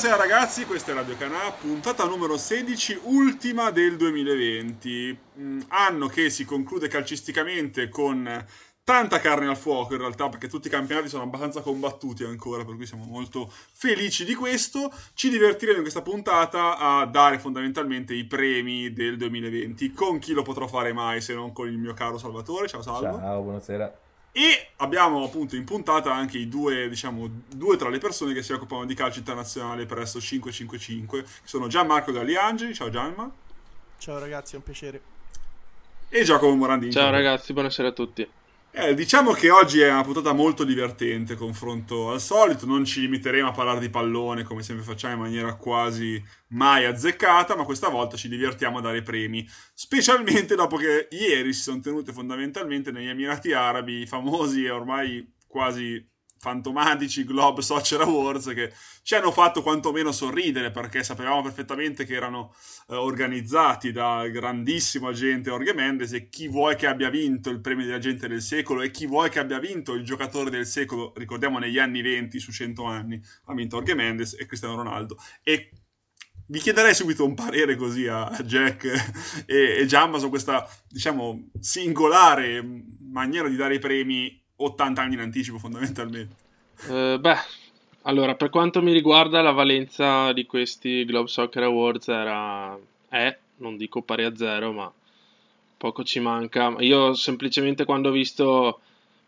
Buonasera ragazzi, questa è Radio Canà, puntata numero 16, ultima del 2020. Mm, anno che si conclude calcisticamente con tanta carne al fuoco in realtà, perché tutti i campionati sono abbastanza combattuti ancora, per cui siamo molto felici di questo. Ci divertiremo in questa puntata a dare fondamentalmente i premi del 2020. Con chi lo potrò fare mai se non con il mio caro Salvatore? Ciao Salvo. Ciao, buonasera. E abbiamo appunto in puntata anche i due, diciamo, due tra le persone che si occupano di calcio internazionale presso 555, che sono Gianmarco Galliangeli, ciao Gianma. Ciao ragazzi, è un piacere. E Giacomo Morandini. Ciao ragazzi, buonasera a tutti. Eh, diciamo che oggi è una puntata molto divertente confronto al solito, non ci limiteremo a parlare di pallone come sempre facciamo in maniera quasi mai azzeccata, ma questa volta ci divertiamo a dare premi, specialmente dopo che ieri si sono tenute fondamentalmente negli Emirati Arabi i famosi e ormai quasi fantomatici Globe Soccer Awards che ci hanno fatto quantomeno sorridere perché sapevamo perfettamente che erano eh, organizzati da grandissimo agente Jorge Mendes e chi vuoi che abbia vinto il premio dell'agente del secolo e chi vuoi che abbia vinto il giocatore del secolo, ricordiamo negli anni 20 su 100 anni, ha vinto Jorge Mendes e Cristiano Ronaldo. E vi chiederei subito un parere così a Jack e, e su questa, diciamo, singolare maniera di dare i premi 80 anni in anticipo fondamentalmente. Uh, beh, allora, per quanto mi riguarda la valenza di questi Globe Soccer Awards era, è, non dico pari a zero, ma poco ci manca. Io semplicemente quando ho visto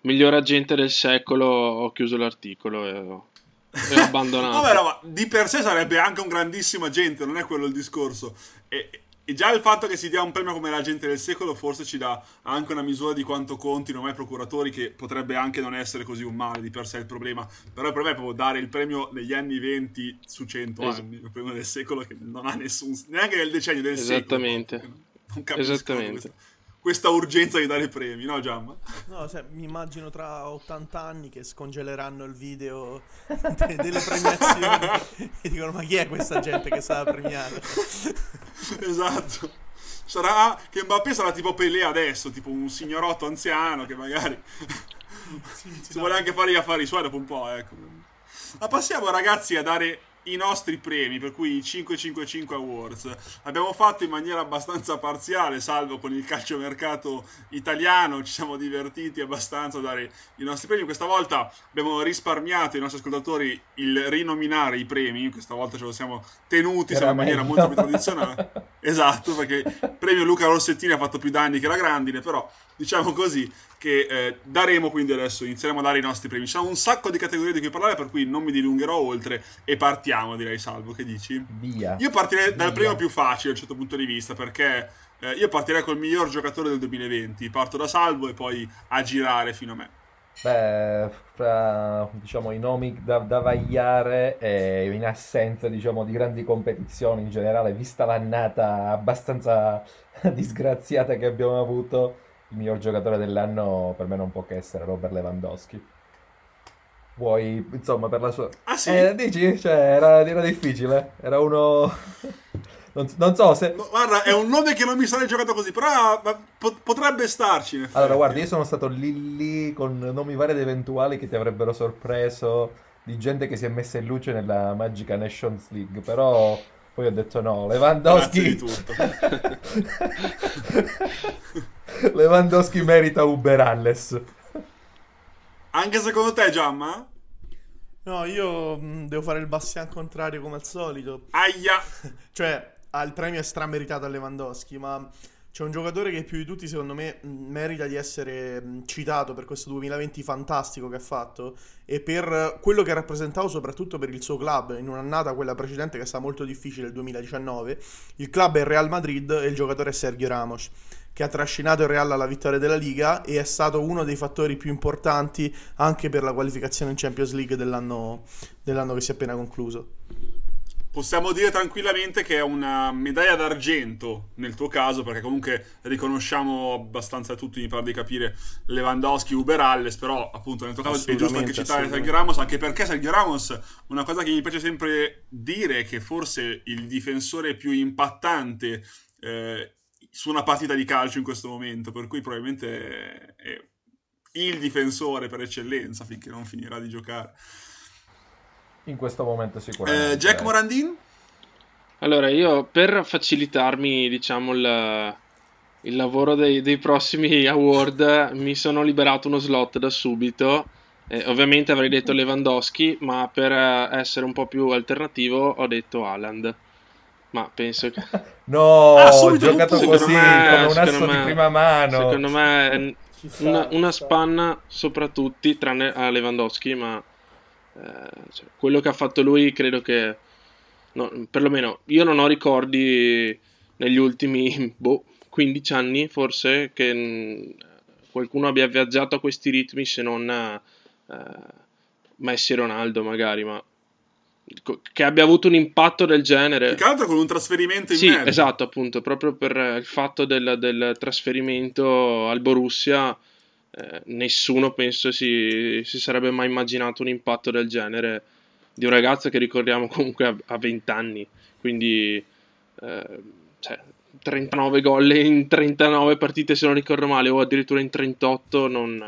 miglior agente del secolo ho chiuso l'articolo e ho, e ho abbandonato. Vabbè, no, ma di per sé sarebbe anche un grandissimo agente, non è quello il discorso. E, e già il fatto che si dia un premio come l'agente del secolo forse ci dà anche una misura di quanto contino mai procuratori, che potrebbe anche non essere così un male di per sé il problema. Però il problema è proprio dare il premio negli anni 20 su 100 es- anni, il premio del secolo che non ha nessun... neanche nel decennio del Esattamente. secolo. Non capisco Esattamente. Questa, urgenza di dare premi, no Giamma? No, cioè, mi immagino tra 80 anni che scongeleranno il video de- delle premiazioni e dicono ma chi è questa gente che sarà premiata? esatto. Sarà che Mbappé sarà tipo Pelé adesso, tipo un signorotto anziano che magari Sì, si vuole anche fare gli affari suoi dopo un po', ecco. Ma passiamo ragazzi a dare i nostri premi, per cui i 555 Awards. Abbiamo fatto in maniera abbastanza parziale, salvo con il calciomercato italiano, ci siamo divertiti abbastanza a dare i nostri premi. Questa volta abbiamo risparmiato ai nostri ascoltatori il rinominare i premi, questa volta ce lo siamo tenuti, in Era maniera molto più tradizionale. esatto, perché il premio Luca Rossettini ha fatto più danni che la grandine, però diciamo così che eh, daremo quindi adesso inizieremo a dare i nostri premi. Ci sono un sacco di categorie di cui parlare, per cui non mi dilungherò oltre e partiamo, direi Salvo, che dici? Via. Io partirei dal Via. premio più facile da un certo punto di vista, perché eh, io partirei col miglior giocatore del 2020. Parto da Salvo e poi a girare fino a me. Beh, fra diciamo, i nomi da, da vagliare e in assenza diciamo, di grandi competizioni in generale, vista l'annata abbastanza disgraziata che abbiamo avuto, il miglior giocatore dell'anno per me non può che essere Robert Lewandowski. Vuoi, insomma, per la sua... Ah sì? Eh, dici? Cioè, era, era difficile. Era uno... Non, non so se... Guarda, è un nome che non mi sarei giocato così, però ma, po- potrebbe starci. Allora, guardi, io sono stato lì lì con nomi vari ed eventuali che ti avrebbero sorpreso, di gente che si è messa in luce nella magica Nations League, però poi ho detto no, Grazie di Lewandowski... tutto. Lewandowski merita Uber Alles. Anche secondo te, Giamma? No, io mh, devo fare il bastian contrario come al solito. Aia! Cioè, il premio è strameritato a Lewandowski, ma c'è un giocatore che più di tutti, secondo me, merita di essere citato per questo 2020 fantastico che ha fatto e per quello che ha rappresentato soprattutto per il suo club in un'annata, quella precedente che è stata molto difficile, il 2019. Il club è il Real Madrid e il giocatore è Sergio Ramos che ha trascinato il Real alla vittoria della Liga e è stato uno dei fattori più importanti anche per la qualificazione in Champions League dell'anno, dell'anno che si è appena concluso. Possiamo dire tranquillamente che è una medaglia d'argento nel tuo caso, perché comunque riconosciamo abbastanza tutti, mi pare di capire, Lewandowski, Uber Alles, però appunto nel tuo caso è giusto anche citare Sergio. Ramos, anche perché Sergio Ramos, una cosa che mi piace sempre dire è che forse il difensore più impattante eh, su una partita di calcio in questo momento, per cui probabilmente è il difensore per eccellenza finché non finirà di giocare. In questo momento sicuramente. Eh, Jack Morandin? Allora, io per facilitarmi, diciamo, il, il lavoro dei, dei, prossimi award mi sono liberato uno slot da subito. Eh, ovviamente avrei detto Lewandowski, ma per essere un po' più alternativo ho detto Haaland. Ma penso che... No, ah, ho giocato così, me, come un asso me, di prima mano. Secondo me una, una spanna sopra tutti, tranne a Lewandowski, ma eh, cioè, quello che ha fatto lui credo che no, perlomeno io non ho ricordi negli ultimi boh, 15 anni forse che mh, qualcuno abbia viaggiato a questi ritmi se non eh, Messi e Ronaldo magari ma che abbia avuto un impatto del genere. Più che altro con un trasferimento in sì, mezzo. esatto, appunto, proprio per il fatto del, del trasferimento al Borussia, eh, nessuno penso si, si, sarebbe mai immaginato un impatto del genere di un ragazzo che ricordiamo comunque a, 20 anni, quindi eh, cioè, 39 gol in 39 partite se non ricordo male, o addirittura in 38 non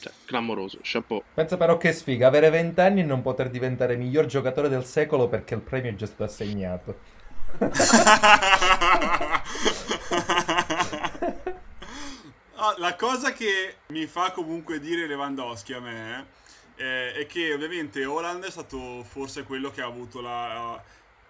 cioè, clamoroso, chapeau. Penso però che sfiga avere 20 anni e non poter diventare miglior giocatore del secolo perché il premio è già stato assegnato. oh, la cosa che mi fa comunque dire Lewandowski a me eh, è che ovviamente Holland è stato forse quello che ha avuto la,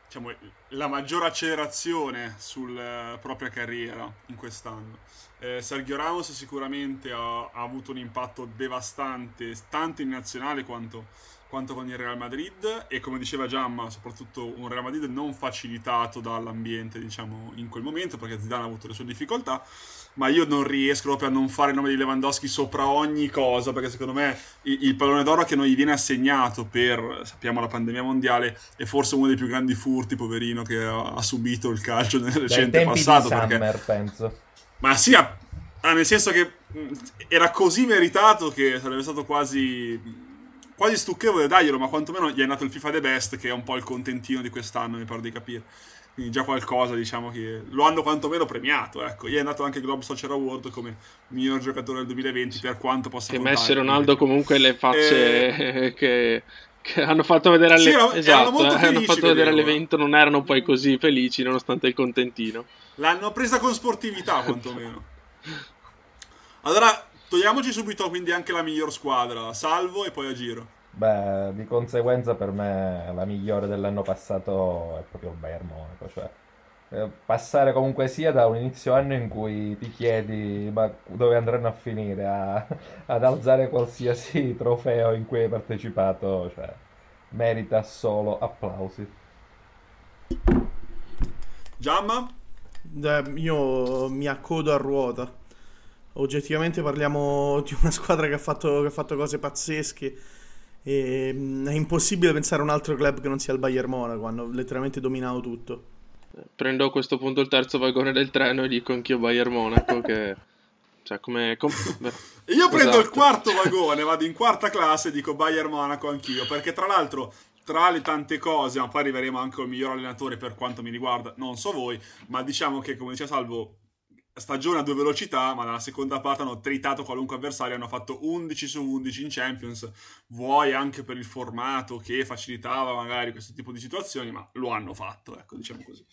diciamo, la maggiore accelerazione sulla propria carriera in quest'anno. Eh, Sergio Ramos sicuramente ha, ha, avuto un impatto devastante, tanto in nazionale quanto, quanto, con il Real Madrid. E come diceva Giamma, soprattutto un Real Madrid non facilitato dall'ambiente, diciamo, in quel momento, perché Zidane ha avuto le sue difficoltà, ma io non riesco proprio a non fare il nome di Lewandowski sopra ogni cosa, perché secondo me il, il pallone d'oro che non gli viene assegnato per, sappiamo, la pandemia mondiale è forse uno dei più grandi furti, poverino, che ha, ha subito il calcio nel recente passato. Summer, perché... penso ma sì, ah, nel senso che era così meritato che sarebbe stato quasi quasi stucchevole darglielo, ma quantomeno gli è nato il FIFA The Best, che è un po' il contentino di quest'anno, mi pare di capire. Quindi già qualcosa, diciamo che lo hanno quantomeno premiato, ecco. Gli è nato anche il Globe Soccer Award come miglior giocatore del 2020, per quanto possa Che Messi e Ronaldo comunque le facce eh... che, che, hanno fatto vedere alle... sì, esatto, eh, hanno fatto vedere all'evento non erano poi così felici nonostante il contentino. L'hanno presa con sportività, quantomeno. Allora, togliamoci subito quindi anche la miglior squadra, salvo e poi a giro. Beh, di conseguenza per me la migliore dell'anno passato è proprio il Bayern Monaco, cioè eh, passare comunque sia da un inizio anno in cui ti chiedi ma dove andranno a finire a, ad alzare qualsiasi trofeo in cui hai partecipato, cioè merita solo applausi. Giamma? Eh, io mi accodo a ruota. Oggettivamente parliamo di una squadra che ha fatto, che ha fatto cose pazzesche. E, mm, è impossibile pensare a un altro club che non sia il Bayern Monaco. Hanno letteralmente dominato tutto. Prendo a questo punto il terzo vagone del treno e dico anch'io Bayern Monaco che... Cioè, come... Com... Io prendo esatto. il quarto vagone, vado in quarta classe e dico Bayern Monaco anch'io, perché tra l'altro tra le tante cose, ma poi arriveremo anche al miglior allenatore per quanto mi riguarda, non so voi, ma diciamo che come diceva Salvo, stagione a due velocità, ma nella seconda parte hanno tritato qualunque avversario, hanno fatto 11 su 11 in Champions, vuoi anche per il formato che facilitava magari questo tipo di situazioni, ma lo hanno fatto, ecco, diciamo così.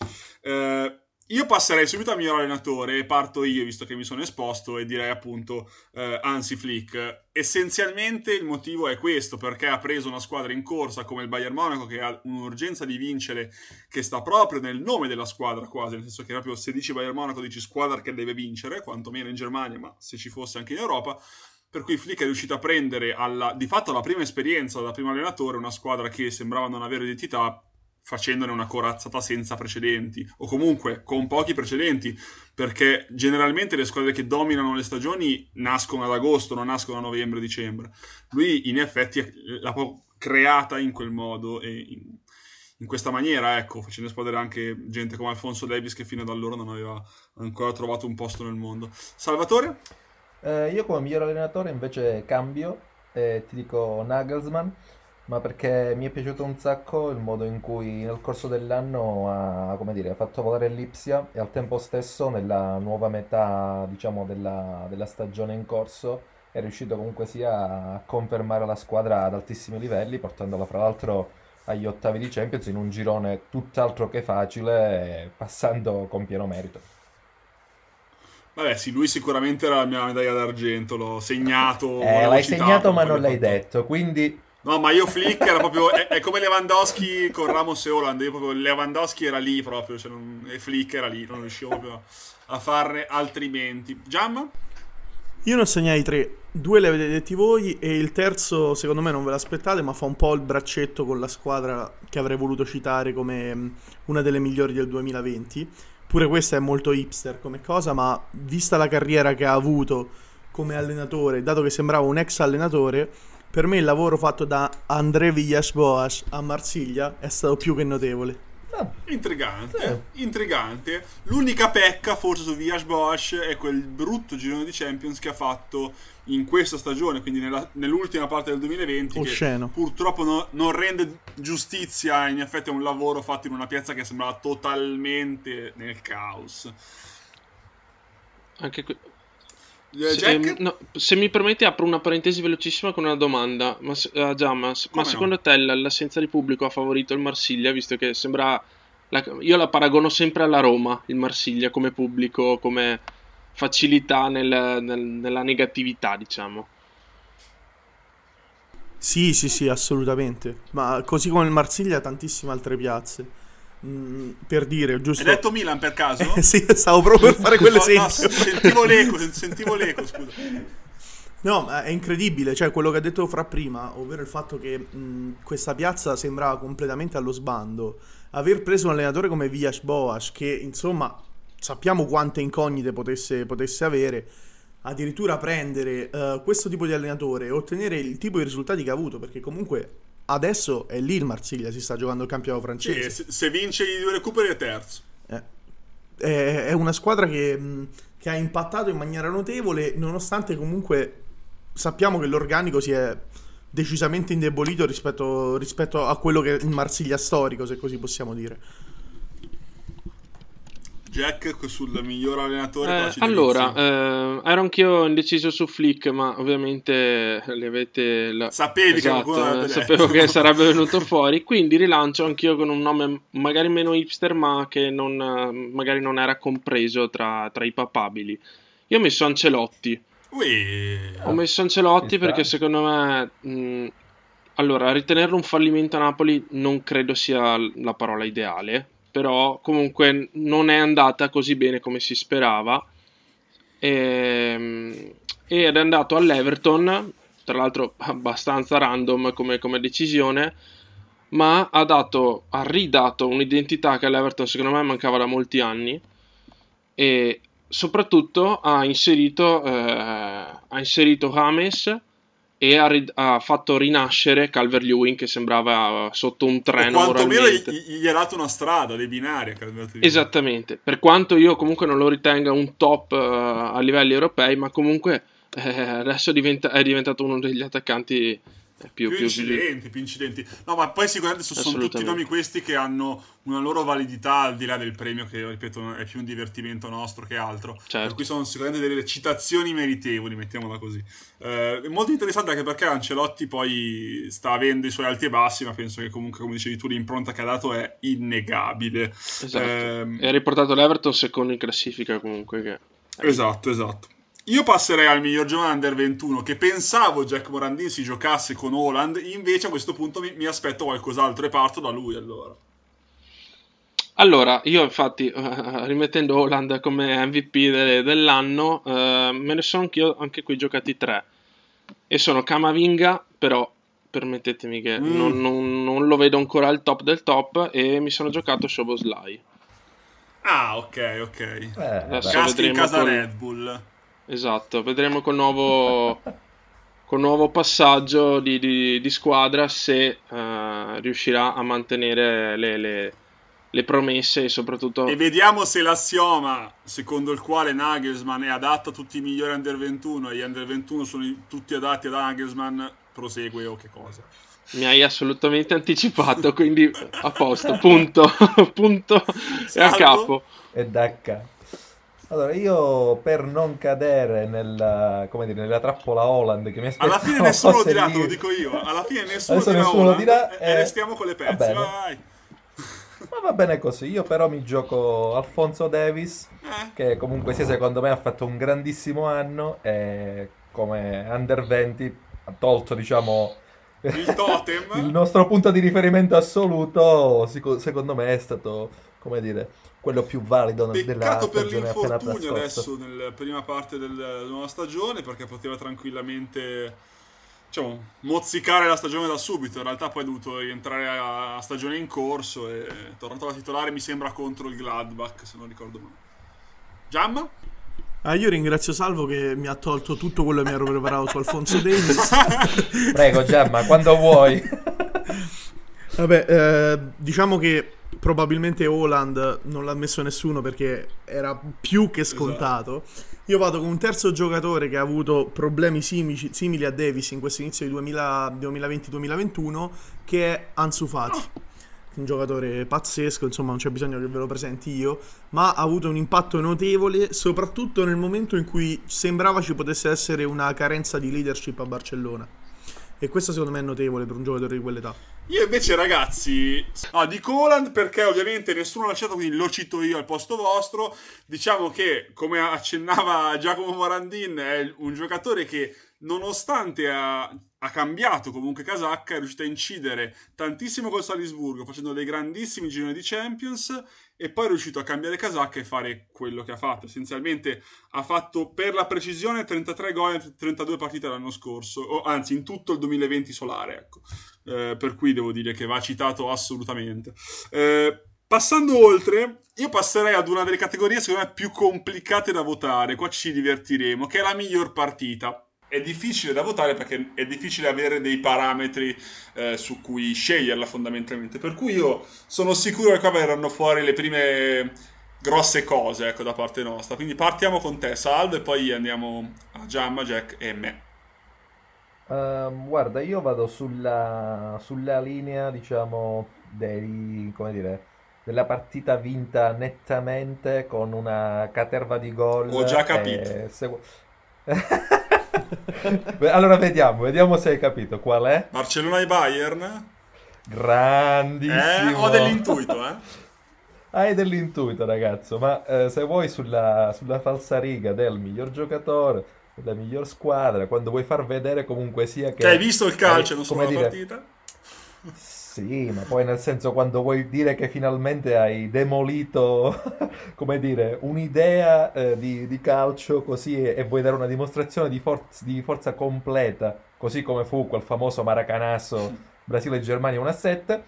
Eh, io passerei subito al miglior allenatore parto io, visto che mi sono esposto, e direi appunto eh, Hansi Flick. Essenzialmente il motivo è questo, perché ha preso una squadra in corsa come il Bayern Monaco, che ha un'urgenza di vincere che sta proprio nel nome della squadra quasi, nel senso che proprio se dici Bayern Monaco dici squadra che deve vincere, quantomeno in Germania, ma se ci fosse anche in Europa. Per cui Flick è riuscito a prendere alla, di fatto la prima esperienza da primo allenatore, una squadra che sembrava non avere identità, facendone una corazzata senza precedenti, o comunque con pochi precedenti, perché generalmente le squadre che dominano le stagioni nascono ad agosto, non nascono a novembre-dicembre. Lui in effetti l'ha creata in quel modo e in, in questa maniera, ecco, facendo esplodere anche gente come Alfonso Davis che fino ad allora non aveva ancora trovato un posto nel mondo. Salvatore? Eh, io come miglior allenatore invece cambio e ti dico Nagelsmann ma perché mi è piaciuto un sacco il modo in cui nel corso dell'anno ha, come dire, ha fatto volare l'Ipsia e al tempo stesso nella nuova metà, diciamo, della, della stagione in corso è riuscito comunque sia a confermare la squadra ad altissimi livelli, portandola fra l'altro agli ottavi di Champions in un girone tutt'altro che facile, passando con pieno merito. Vabbè, sì, lui sicuramente era la mia medaglia d'argento, l'ho segnato. Eh, l'hai segnato ma non l'hai detto, quindi... No, ma io Flick era proprio... È, è, come Lewandowski con Ramos e Holland, io proprio Lewandowski era lì proprio, cioè non, e Flick era lì, non riuscivo proprio a farne altrimenti. Giamma? Io ne ho segnati tre, due li avete detti voi e il terzo secondo me non ve l'aspettate ma fa un po' il braccetto con la squadra che avrei voluto citare come una delle migliori del 2020. Pure questa è molto hipster come cosa ma vista la carriera che ha avuto come allenatore, dato che sembrava un ex allenatore, per me il lavoro fatto da André Villas-Boas a Marsiglia è stato più che notevole. Ah, intrigante, sì. intrigante. L'unica pecca forse su Vias Bosch è quel brutto girone di Champions che ha fatto in questa stagione, quindi nella, nell'ultima parte del 2020, Osceno. che purtroppo no, non rende giustizia in effetti a un lavoro fatto in una piazza che sembrava totalmente nel caos. Anche qui. Eh, se, no, se, mi permetti, apro una parentesi velocissima con una domanda. Ma, uh, Giamma, ma secondo no? te l'assenza di pubblico ha favorito il Marsiglia? Visto che sembra. La, io la paragono sempre alla Roma, il Marsiglia, come pubblico, come facilità nel, nel, nella negatività, diciamo. Sì, sì, sì, assolutamente. Ma così come il Marsiglia, tantissime altre piazze. Mm, per dire, giusto? Hai detto Milan per caso? Eh, sì, stavo proprio per fare quell'esempio. no, sentivo l'eco, sentivo l'eco, scusa. No, è incredibile, cioè quello che ha detto fra prima, ovvero il fatto che mh, questa piazza sembrava completamente allo sbando. Aver preso un allenatore come Vias Boas, che insomma sappiamo quante incognite potesse, potesse avere, addirittura prendere uh, questo tipo di allenatore e ottenere il tipo di risultati che ha avuto, perché comunque adesso è lì il Marsiglia, si sta giocando il campionato francese. Sì, se, vince i due recuperi è terzo. Eh, è, è, una squadra che, che, ha impattato in maniera notevole, nonostante comunque sappiamo che l'organico si è decisamente indebolito rispetto, rispetto a quello che è il Marsiglia storico, se così possiamo dire. Jack sul miglior allenatore. Eh, allora, eh, ero anch'io indeciso su Flick, ma ovviamente li avete. La... Sapevi esatto, che eh, sapevo che sarebbe venuto fuori. Quindi rilancio anch'io con un nome magari meno hipster, ma che non, magari non era compreso tra, tra i papabili. Io ho messo Ancelotti. Ui. Ho messo Ancelotti perché secondo me. Mh, allora, ritenerlo un fallimento a Napoli non credo sia la parola ideale però comunque non è andata così bene come si sperava. E, ehm, ed è andato all'Everton tra l'altro abbastanza random come, come decisione ma ha, dato, ha ridato un'identità che all'Everton secondo me mancava da molti anni e soprattutto ha inserito, eh, ha inserito James e ha, ri- ha, fatto rinascere Calver Lewin che sembrava sotto un treno. Quantomeno gli, gli ha dato una strada, dei binari. Esattamente, per quanto io comunque non lo ritenga un top uh, a livelli europei, ma comunque eh, adesso diventa- è diventato uno degli attaccanti più, più, incidenti, più incidenti. No, ma poi sicuramente sono tutti nomi questi che hanno una loro validità al di là del premio, che ripeto è più un divertimento nostro che altro. Certo. Per cui sono sicuramente delle citazioni meritevoli, mettiamola così. Eh, è molto interessante anche perché Ancelotti poi sta avendo i suoi alti e bassi, ma penso che comunque, come dicevi tu, l'impronta che ha dato è innegabile. Esatto. Eh, e ha riportato l'Everton secondo in classifica comunque. Che... Esatto, esatto. Io passerei al miglior giovane under 21 che pensavo Jack Morandin si giocasse con Holland, invece a questo punto mi, mi aspetto qualcos'altro e parto da lui allora. Allora, io infatti, uh, rimettendo Holland come MVP de- dell'anno, uh, me ne sono anch'io anche qui giocati tre. E sono Kamavinga, però permettetemi che mm. non, non, non, lo vedo ancora al top del top, e mi sono giocato Shoboslai. Ah, ok, ok. Eh, Adesso in casa con... Red Bull. Esatto, vedremo col nuovo, col nuovo passaggio di, di, di squadra se uh, riuscirà a mantenere le, le, le, promesse e soprattutto... E vediamo se l'assioma secondo il quale Nagelsmann è adatto a tutti i migliori under 21 e gli under 21 sono tutti adatti ad Nagelsmann prosegue o che cosa. Mi hai assolutamente anticipato, quindi a posto, punto, punto e a capo. E d'acca. Allora, io per non cadere nella, come dire, nella trappola Holland che mi aspettavo Alla fine nessuno lo dirà, lì- te lo dico io. Alla fine nessuno dirà nessuno lo Holland dirà, e, e eh, restiamo con le va pezzi. bene. Vai. Ma va bene così, io però mi gioco Alfonso Davis, Eh, che comunque sia secondo me ha fatto un grandissimo anno e come under 20 ha tolto, diciamo, il totem. il nostro punto di riferimento assoluto, secondo me è stato, come dire, quello più valido della Peccato per stagione appena l'infortunio adesso nella prima parte del- della nuova stagione perché poteva tranquillamente diciamo, mozzicare la stagione da subito. In realtà poi è dovuto rientrare a stagione in corso e è tornato da titolare mi sembra contro il Gladbach se non ricordo male. Giamma? Ah, io ringrazio Salvo che mi ha tolto tutto quello che mi ero preparato su Alfonso Davis. Prego, Gemma, quando vuoi. Vabbè, eh, diciamo che probabilmente Holland non l'ha messo nessuno perché era più che scontato. Io vado con un terzo giocatore che ha avuto problemi simili, simili a Davis in questo inizio di 2000 2020-2021, che è Ansu Fati. Un giocatore pazzesco, insomma, non c'è bisogno che ve lo presenti io, ma ha avuto un impatto notevole, soprattutto nel momento in cui sembrava ci potesse essere una carenza di leadership a Barcellona. E questo secondo me è notevole per un giocatore di quell'età. Io invece ragazzi, no, dico Holland perché ovviamente nessuno l'ha citato, quindi lo cito io al posto vostro. Diciamo che, come accennava Giacomo Morandin, è un giocatore che nonostante ha, ha cambiato comunque casacca, è riuscito a incidere tantissimo col Salisburgo, facendo dei grandissimi gironi di Champions e poi è riuscito a cambiare casacca e fare quello che ha fatto. Essenzialmente ha fatto per la precisione 33 gol in 32 partite l'anno scorso, o anzi in tutto il 2020 solare, ecco. Eh, per cui devo dire che va citato assolutamente. Eh, passando oltre, io passerei ad una delle categorie secondo me più complicate da votare, qua ci divertiremo, che è la miglior partita. È difficile da votare perché è difficile avere dei parametri eh, su cui sceglierla fondamentalmente. Per cui io sono sicuro che qua verranno fuori le prime grosse cose ecco, da parte nostra. Quindi partiamo con te, Salve, e poi andiamo a Giamma, Jack e me. Ehm, guarda, io vado sulla, sulla linea, diciamo, dei, come dire, della partita vinta nettamente con una caterva di gol. Ho già e capito. segu- Beh, Allora vediamo, vediamo se hai capito qual è. Barcellona e Bayern? Eh, Grandissimo. ho dell'intuito, eh. Hai dell'intuito, ragazzo, ma eh, se vuoi sulla, sulla falsariga del miglior giocatore, della miglior squadra, quando vuoi far vedere comunque sia che... Che hai visto il calcio, eh, non solo la dire, partita? Sì, ma poi nel senso quando vuoi dire che finalmente hai demolito, come dire, un'idea eh, di, di calcio così e, e vuoi dare una dimostrazione di, forz- di forza completa, così come fu quel famoso Maracanazo Brasile-Germania 1-7,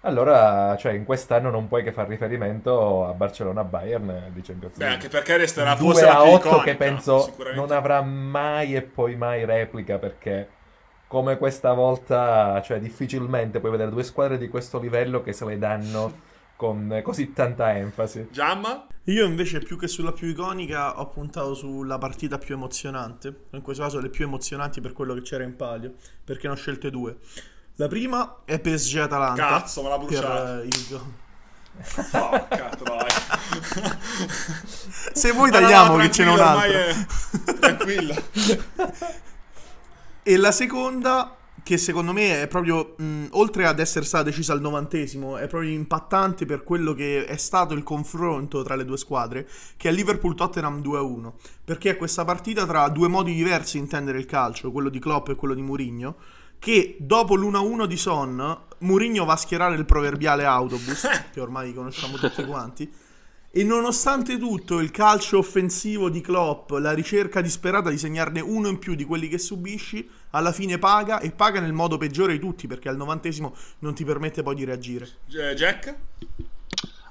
allora, cioè, in quest'anno non puoi che far riferimento a Barcellona-Bayern di Champions Beh, League. anche perché resterà 2 forse la a più 8 iconica, che penso non avrà mai e poi mai replica perché come questa volta, cioè difficilmente puoi vedere due squadre di questo livello che se le danno con così tanta enfasi. Giamma? Io invece più che sulla più iconica ho puntato sulla partita più emozionante, in questo caso le più emozionanti per quello che c'era in palio, perché ne ho scelte due. La prima è PSG Atalanta. Cazzo, me l'ha per bruciata. eh, il Porca troia. Se vuoi No, no, tagliamo no, che ce n'è un'altra. ormai è- Tranquilla. E la seconda, che secondo me è proprio, mh, oltre ad essere stata decisa al novantesimo, è proprio impattante per quello che è stato il confronto tra le due squadre, che è Liverpool-Tottenham 2-1. Perché è questa partita tra due modi diversi di intendere il calcio, quello di Klopp e quello di Mourinho, che dopo l'1-1 di Son, Mourinho va a schierare il proverbiale autobus, che ormai conosciamo tutti quanti, e nonostante tutto, il calcio offensivo di Klopp, la ricerca disperata di segnarne uno in più di quelli che subisci, alla fine paga e paga nel modo peggiore di tutti perché al novantesimo non ti permette poi di reagire. Jack?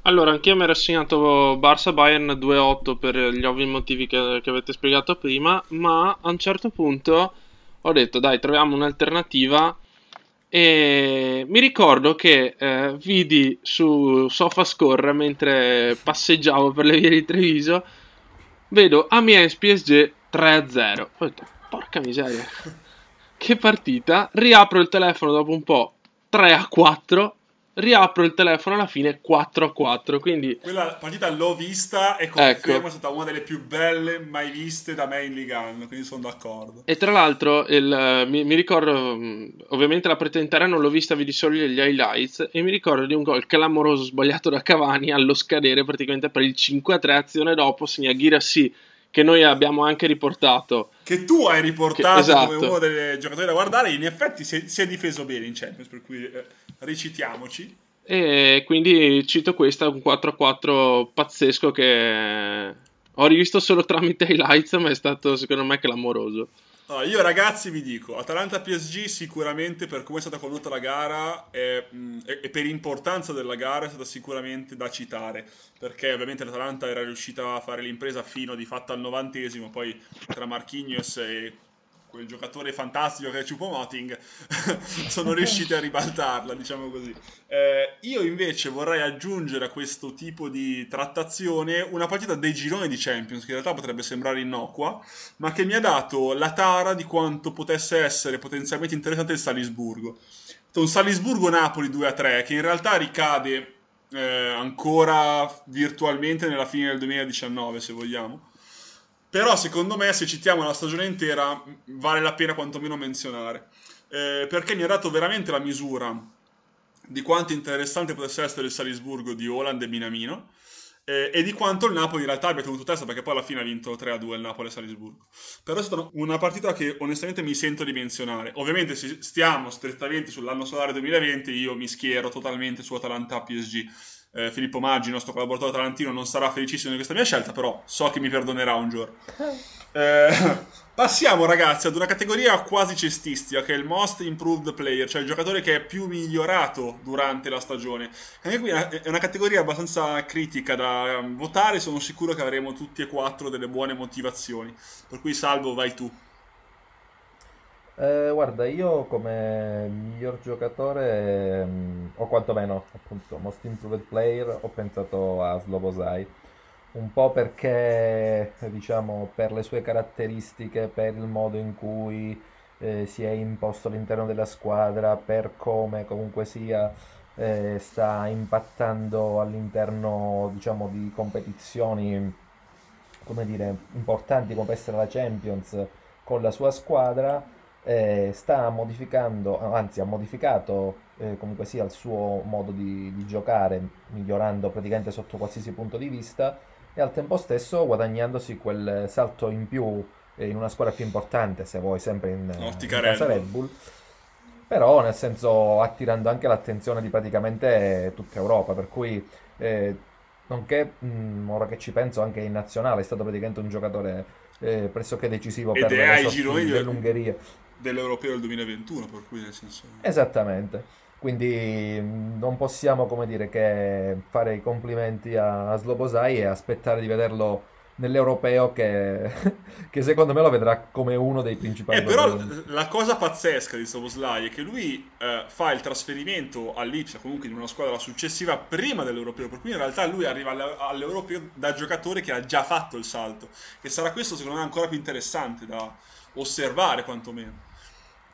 Allora, anch'io mi ero segnato Barça Bayern 2-8 per gli ovvi motivi che, che avete spiegato prima, ma a un certo punto ho detto dai, troviamo un'alternativa e mi ricordo che eh, vidi su SofaScore mentre passeggiavo per le vie di Treviso, vedo Amiens PSG 3-0. Ho detto, porca miseria, che partita. Riapro il telefono dopo un po', 3-4 riapro il telefono alla fine 4 a 4. Quindi quella partita l'ho vista e confermo ecco. è stata una delle più belle mai viste da me in Ligan, quindi sono d'accordo. E tra l'altro il, mi, mi, ricordo, mm, ovviamente la partita intera non l'ho vista, vedi solo gli highlights e mi ricordo di un gol clamoroso sbagliato da Cavani allo scadere praticamente per il 5 a 3 azione dopo segna Ghirassi che noi abbiamo anche riportato. Che tu hai riportato che, esatto. come uno dei giocatori da guardare, in effetti si è, si è difeso bene in Champions, per cui eh, recitiamoci. E quindi cito questa, un 4-4 pazzesco che ho rivisto solo tramite highlights, ma è stato secondo me clamoroso. Allora, io ragazzi vi dico, Atalanta-PSG sicuramente per come è stata condotta la gara e, e, per importanza della gara è stata sicuramente da citare, perché ovviamente l'Atalanta era riuscita a fare l'impresa fino di fatto al novantesimo, poi tra Marquinhos e quel giocatore fantastico che è Chupomoting, sono riusciti a ribaltarla, diciamo così. Eh, io invece vorrei aggiungere a questo tipo di trattazione una partita dei gironi di Champions, che in realtà potrebbe sembrare innocua, ma che mi ha dato la tara di quanto potesse essere potenzialmente interessante il Salisburgo. Un Salisburgo-Napoli 2-3, che in realtà ricade eh, ancora virtualmente nella fine del 2019, se vogliamo però secondo me se citiamo la stagione intera vale la pena quantomeno menzionare. Eh, perché mi ha dato veramente la misura di quanto interessante potesse essere il Salisburgo di Holland e Minamino eh, e di quanto il Napoli in realtà abbia tenuto testa perché poi alla fine ha vinto 3-2 il Napoli a Salisburgo. Però è stata una partita che onestamente mi sento di menzionare. Ovviamente se stiamo strettamente sull'anno solare 2020 io mi schiero totalmente su Atalanta PSG eh, Filippo Maggi, il nostro collaboratore talantino, non sarà felicissimo di questa mia scelta, però so che mi perdonerà un giorno. Eh, passiamo ragazzi ad una categoria quasi cestistica che è il Most Improved Player, cioè il giocatore che è più migliorato durante la stagione. Anche qui è una categoria abbastanza critica da votare, sono sicuro che avremo tutti e quattro delle buone motivazioni. Per cui Salvo, vai tu. Eh, guarda, io come miglior giocatore, mh, o quantomeno appunto Most Improved Player, ho pensato a Slobosai. Un po' perché, diciamo, per le sue caratteristiche, per il modo in cui eh, si è imposto all'interno della squadra, per come comunque sia eh, sta impattando all'interno, diciamo, di competizioni, come dire, importanti come può essere la Champions con la sua squadra eh, sta modificando, anzi ha modificato eh, comunque sia il suo modo di, di, giocare, migliorando praticamente sotto qualsiasi punto di vista e al tempo stesso guadagnandosi quel salto in più eh, in una squadra più importante, se vuoi, sempre in, in casa Red Bull. Però nel senso attirando anche l'attenzione di praticamente tutta Europa, per cui eh, nonché mh, mm, ora che ci penso anche in nazionale è stato praticamente un giocatore eh, pressoché decisivo Ed per le sorti dell'Ungheria dell'Europeo del 2021, per cui nel senso... Esattamente. Quindi mm, non possiamo, come dire, che fare i complimenti a Slobosai e aspettare di vederlo nell'Europeo che, che secondo me lo vedrà come uno dei principali. Eh, però la cosa pazzesca di Sloboslai è che lui eh, fa il trasferimento all'Ipsia, comunque in una squadra successiva prima dell'Europeo, per cui in realtà lui arriva all'Europeo da giocatore che ha già fatto il salto, e sarà questo secondo me ancora più interessante da osservare quantomeno.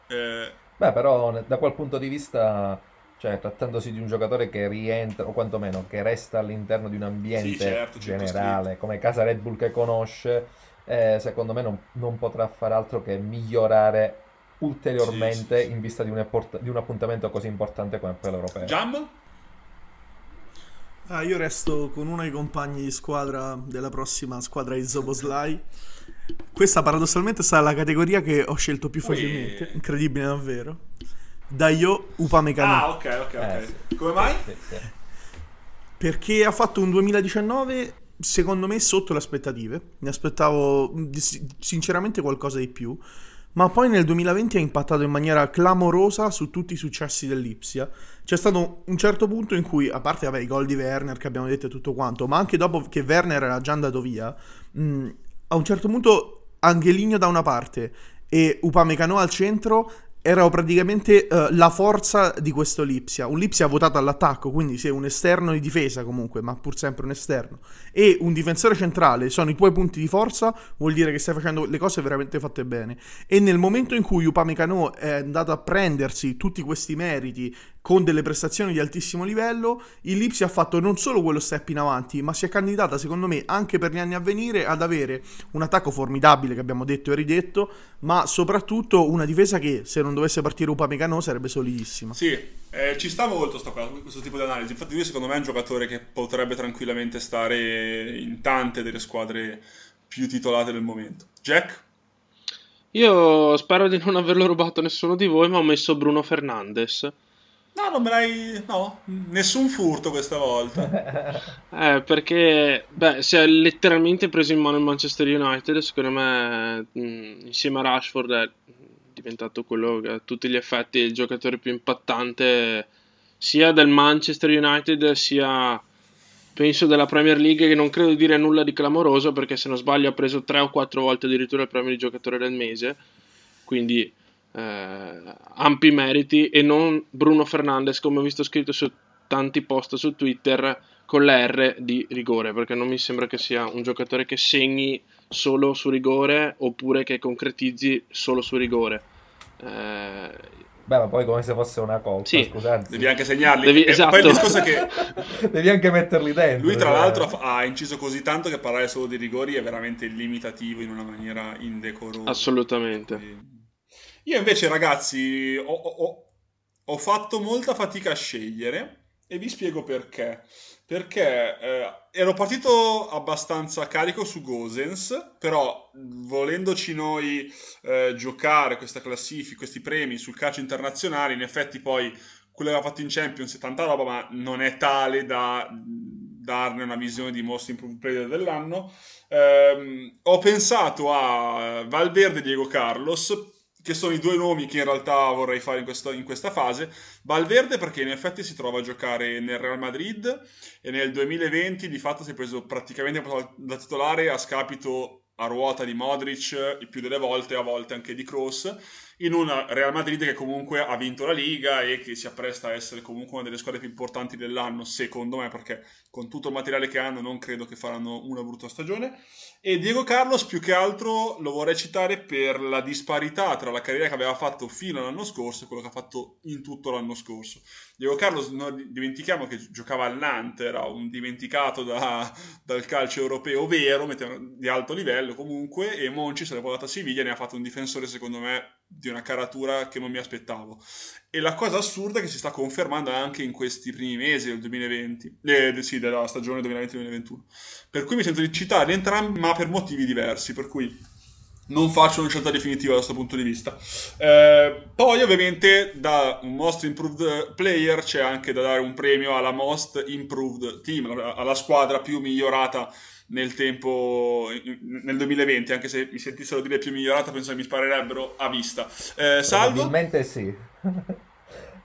Eh... Beh, però da quel punto di vista, cioè trattandosi di un giocatore che rientra, o quantomeno che resta all'interno di un ambiente sì, certo, generale, come casa Red Bull che conosce, eh, secondo me non, non, potrà fare altro che migliorare ulteriormente sì, sì, in vista di un, di un, appuntamento così importante come quello europeo. Jam? Ah, io resto con uno dei compagni di squadra della prossima squadra di Zoboslai. Questa paradossalmente sarà la categoria che ho scelto più facilmente. Ui. Incredibile davvero. Daio Upamecano. Ah, ok, ok, ok. Eh, Come mai? Perché ha fatto un 2019 secondo me sotto le aspettative. Mi aspettavo sinceramente qualcosa di più ma poi nel 2020 ha impattato in maniera clamorosa su tutti i successi dell'Ipsia. C'è stato un certo punto in cui, a parte vabbè, i gol di Werner che abbiamo detto e tutto quanto, ma anche dopo che Werner era già andato via, mh, a un certo punto Angeligno da una parte e Upamecano al centro era praticamente uh, la forza di questo Lipsia. Un Lipsia votato all'attacco, quindi se un esterno di difesa comunque, ma pur sempre un esterno, e un difensore centrale sono i tuoi punti di forza, vuol dire che stai facendo le cose veramente fatte bene. E nel momento in cui Upamecano è andato a prendersi tutti questi meriti con delle prestazioni di altissimo livello, il Lipsia ha fatto non solo quello step in avanti, ma si è candidata secondo me anche per gli anni a venire ad avere un attacco formidabile che abbiamo detto e ridetto, ma soprattutto una difesa che se non dovesse partire Upamecano sarebbe solidissima. Sì, eh, ci sta molto sto, questo tipo di analisi, infatti lui secondo me è un giocatore che potrebbe tranquillamente stare in tante delle squadre più titolate del momento. Jack? Io spero di non averlo rubato nessuno di voi, ma ho messo Bruno Fernandes No, non me l'hai. No, nessun furto questa volta. eh, perché beh, si è letteralmente preso in mano il Manchester United. Secondo me, mm, insieme a Rashford, è diventato quello che a tutti gli effetti il giocatore più impattante sia del Manchester United sia penso della Premier League che non credo dire nulla di clamoroso perché se non sbaglio ha preso 3 o 4 volte addirittura il premio di giocatore del mese quindi eh, ampi meriti e non Bruno Fernandes come ho visto scritto su tanti post su Twitter con la R di rigore perché non mi sembra che sia un giocatore che segni solo su rigore oppure che concretizzi solo su rigore eh, Beh, ma poi come se fosse una colpa, sì. scusate. Devi anche segnarli. Devi, esatto. Poi il discorso è che... Devi anche metterli dentro. Lui, tra eh. l'altro, ha inciso così tanto che parlare solo di rigori è veramente limitativo in una maniera indecorosa. Assolutamente. Quindi... Io invece, ragazzi, ho, ho, ho, fatto molta fatica a scegliere e vi spiego perché. Perché eh, ero partito abbastanza carico su Gosens, però volendoci noi eh, giocare questa classifica, questi premi sul calcio internazionale, in effetti poi quello che aveva fatto in Champions è tanta roba, ma non è tale da darne una visione di most improved player dell'anno. Eh, ho pensato a Valverde e Diego Carlos che sono i due nomi che in realtà vorrei fare in, questo, in, questa fase. Valverde perché in effetti si trova a giocare nel Real Madrid e nel 2020 di fatto si è preso praticamente da titolare a scapito a ruota di Modric il più delle volte, a volte anche di Kroos, in un Real Madrid che comunque ha vinto la Liga e che si appresta a essere comunque una delle squadre più importanti dell'anno, secondo me, perché con tutto il materiale che hanno non credo che faranno una brutta stagione. E Diego Carlos più che altro lo vorrei citare per la disparità tra la carriera che aveva fatto fino all'anno scorso e quello che ha fatto in tutto l'anno scorso. Diego Carlos, non dimentichiamo che giocava al Nantes, era un dimenticato da, dal calcio europeo vero, di alto livello comunque, e Monci se l'è portato a Siviglia e ne ha fatto un difensore secondo me di una caratura che non mi aspettavo. E la cosa assurda è che si sta confermando anche in questi primi mesi del 2020, eh, sì, della stagione 2020-2021. Per cui mi sento di citarli entrambi, ma per motivi diversi, per cui non faccio una scelta definitiva da questo punto di vista. Eh, poi, ovviamente, da un Most Improved Player c'è anche da dare un premio alla Most Improved Team, alla squadra più migliorata nel tempo nel 2020 anche se mi sentissero dire più migliorata penso che mi sparerebbero a vista. Eh, salvo? Probabilmente sì.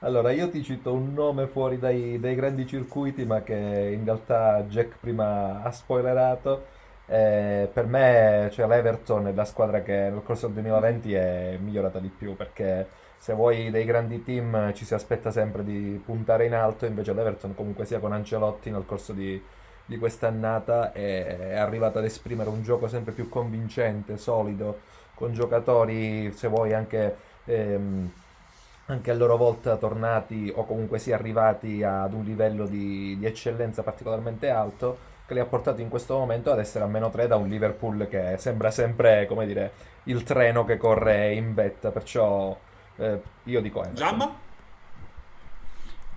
Allora io ti cito un nome fuori dai, dai, grandi circuiti ma che in realtà Jack prima ha spoilerato. Eh, per me cioè, l'Everton è la squadra che nel corso del 2020 è migliorata di più perché se vuoi dei grandi team ci si aspetta sempre di puntare in alto invece l'Everton comunque sia con Ancelotti nel corso di di quest'annata è, è arrivata ad esprimere un gioco sempre più convincente, solido, con giocatori, se vuoi, anche, ehm, anche a loro volta tornati o comunque sia arrivati ad un livello di, di, eccellenza particolarmente alto che li ha portati in questo momento ad essere a meno 3 da un Liverpool che sembra sempre, come dire, il treno che corre in vetta, perciò eh, io dico Everton. Giamma?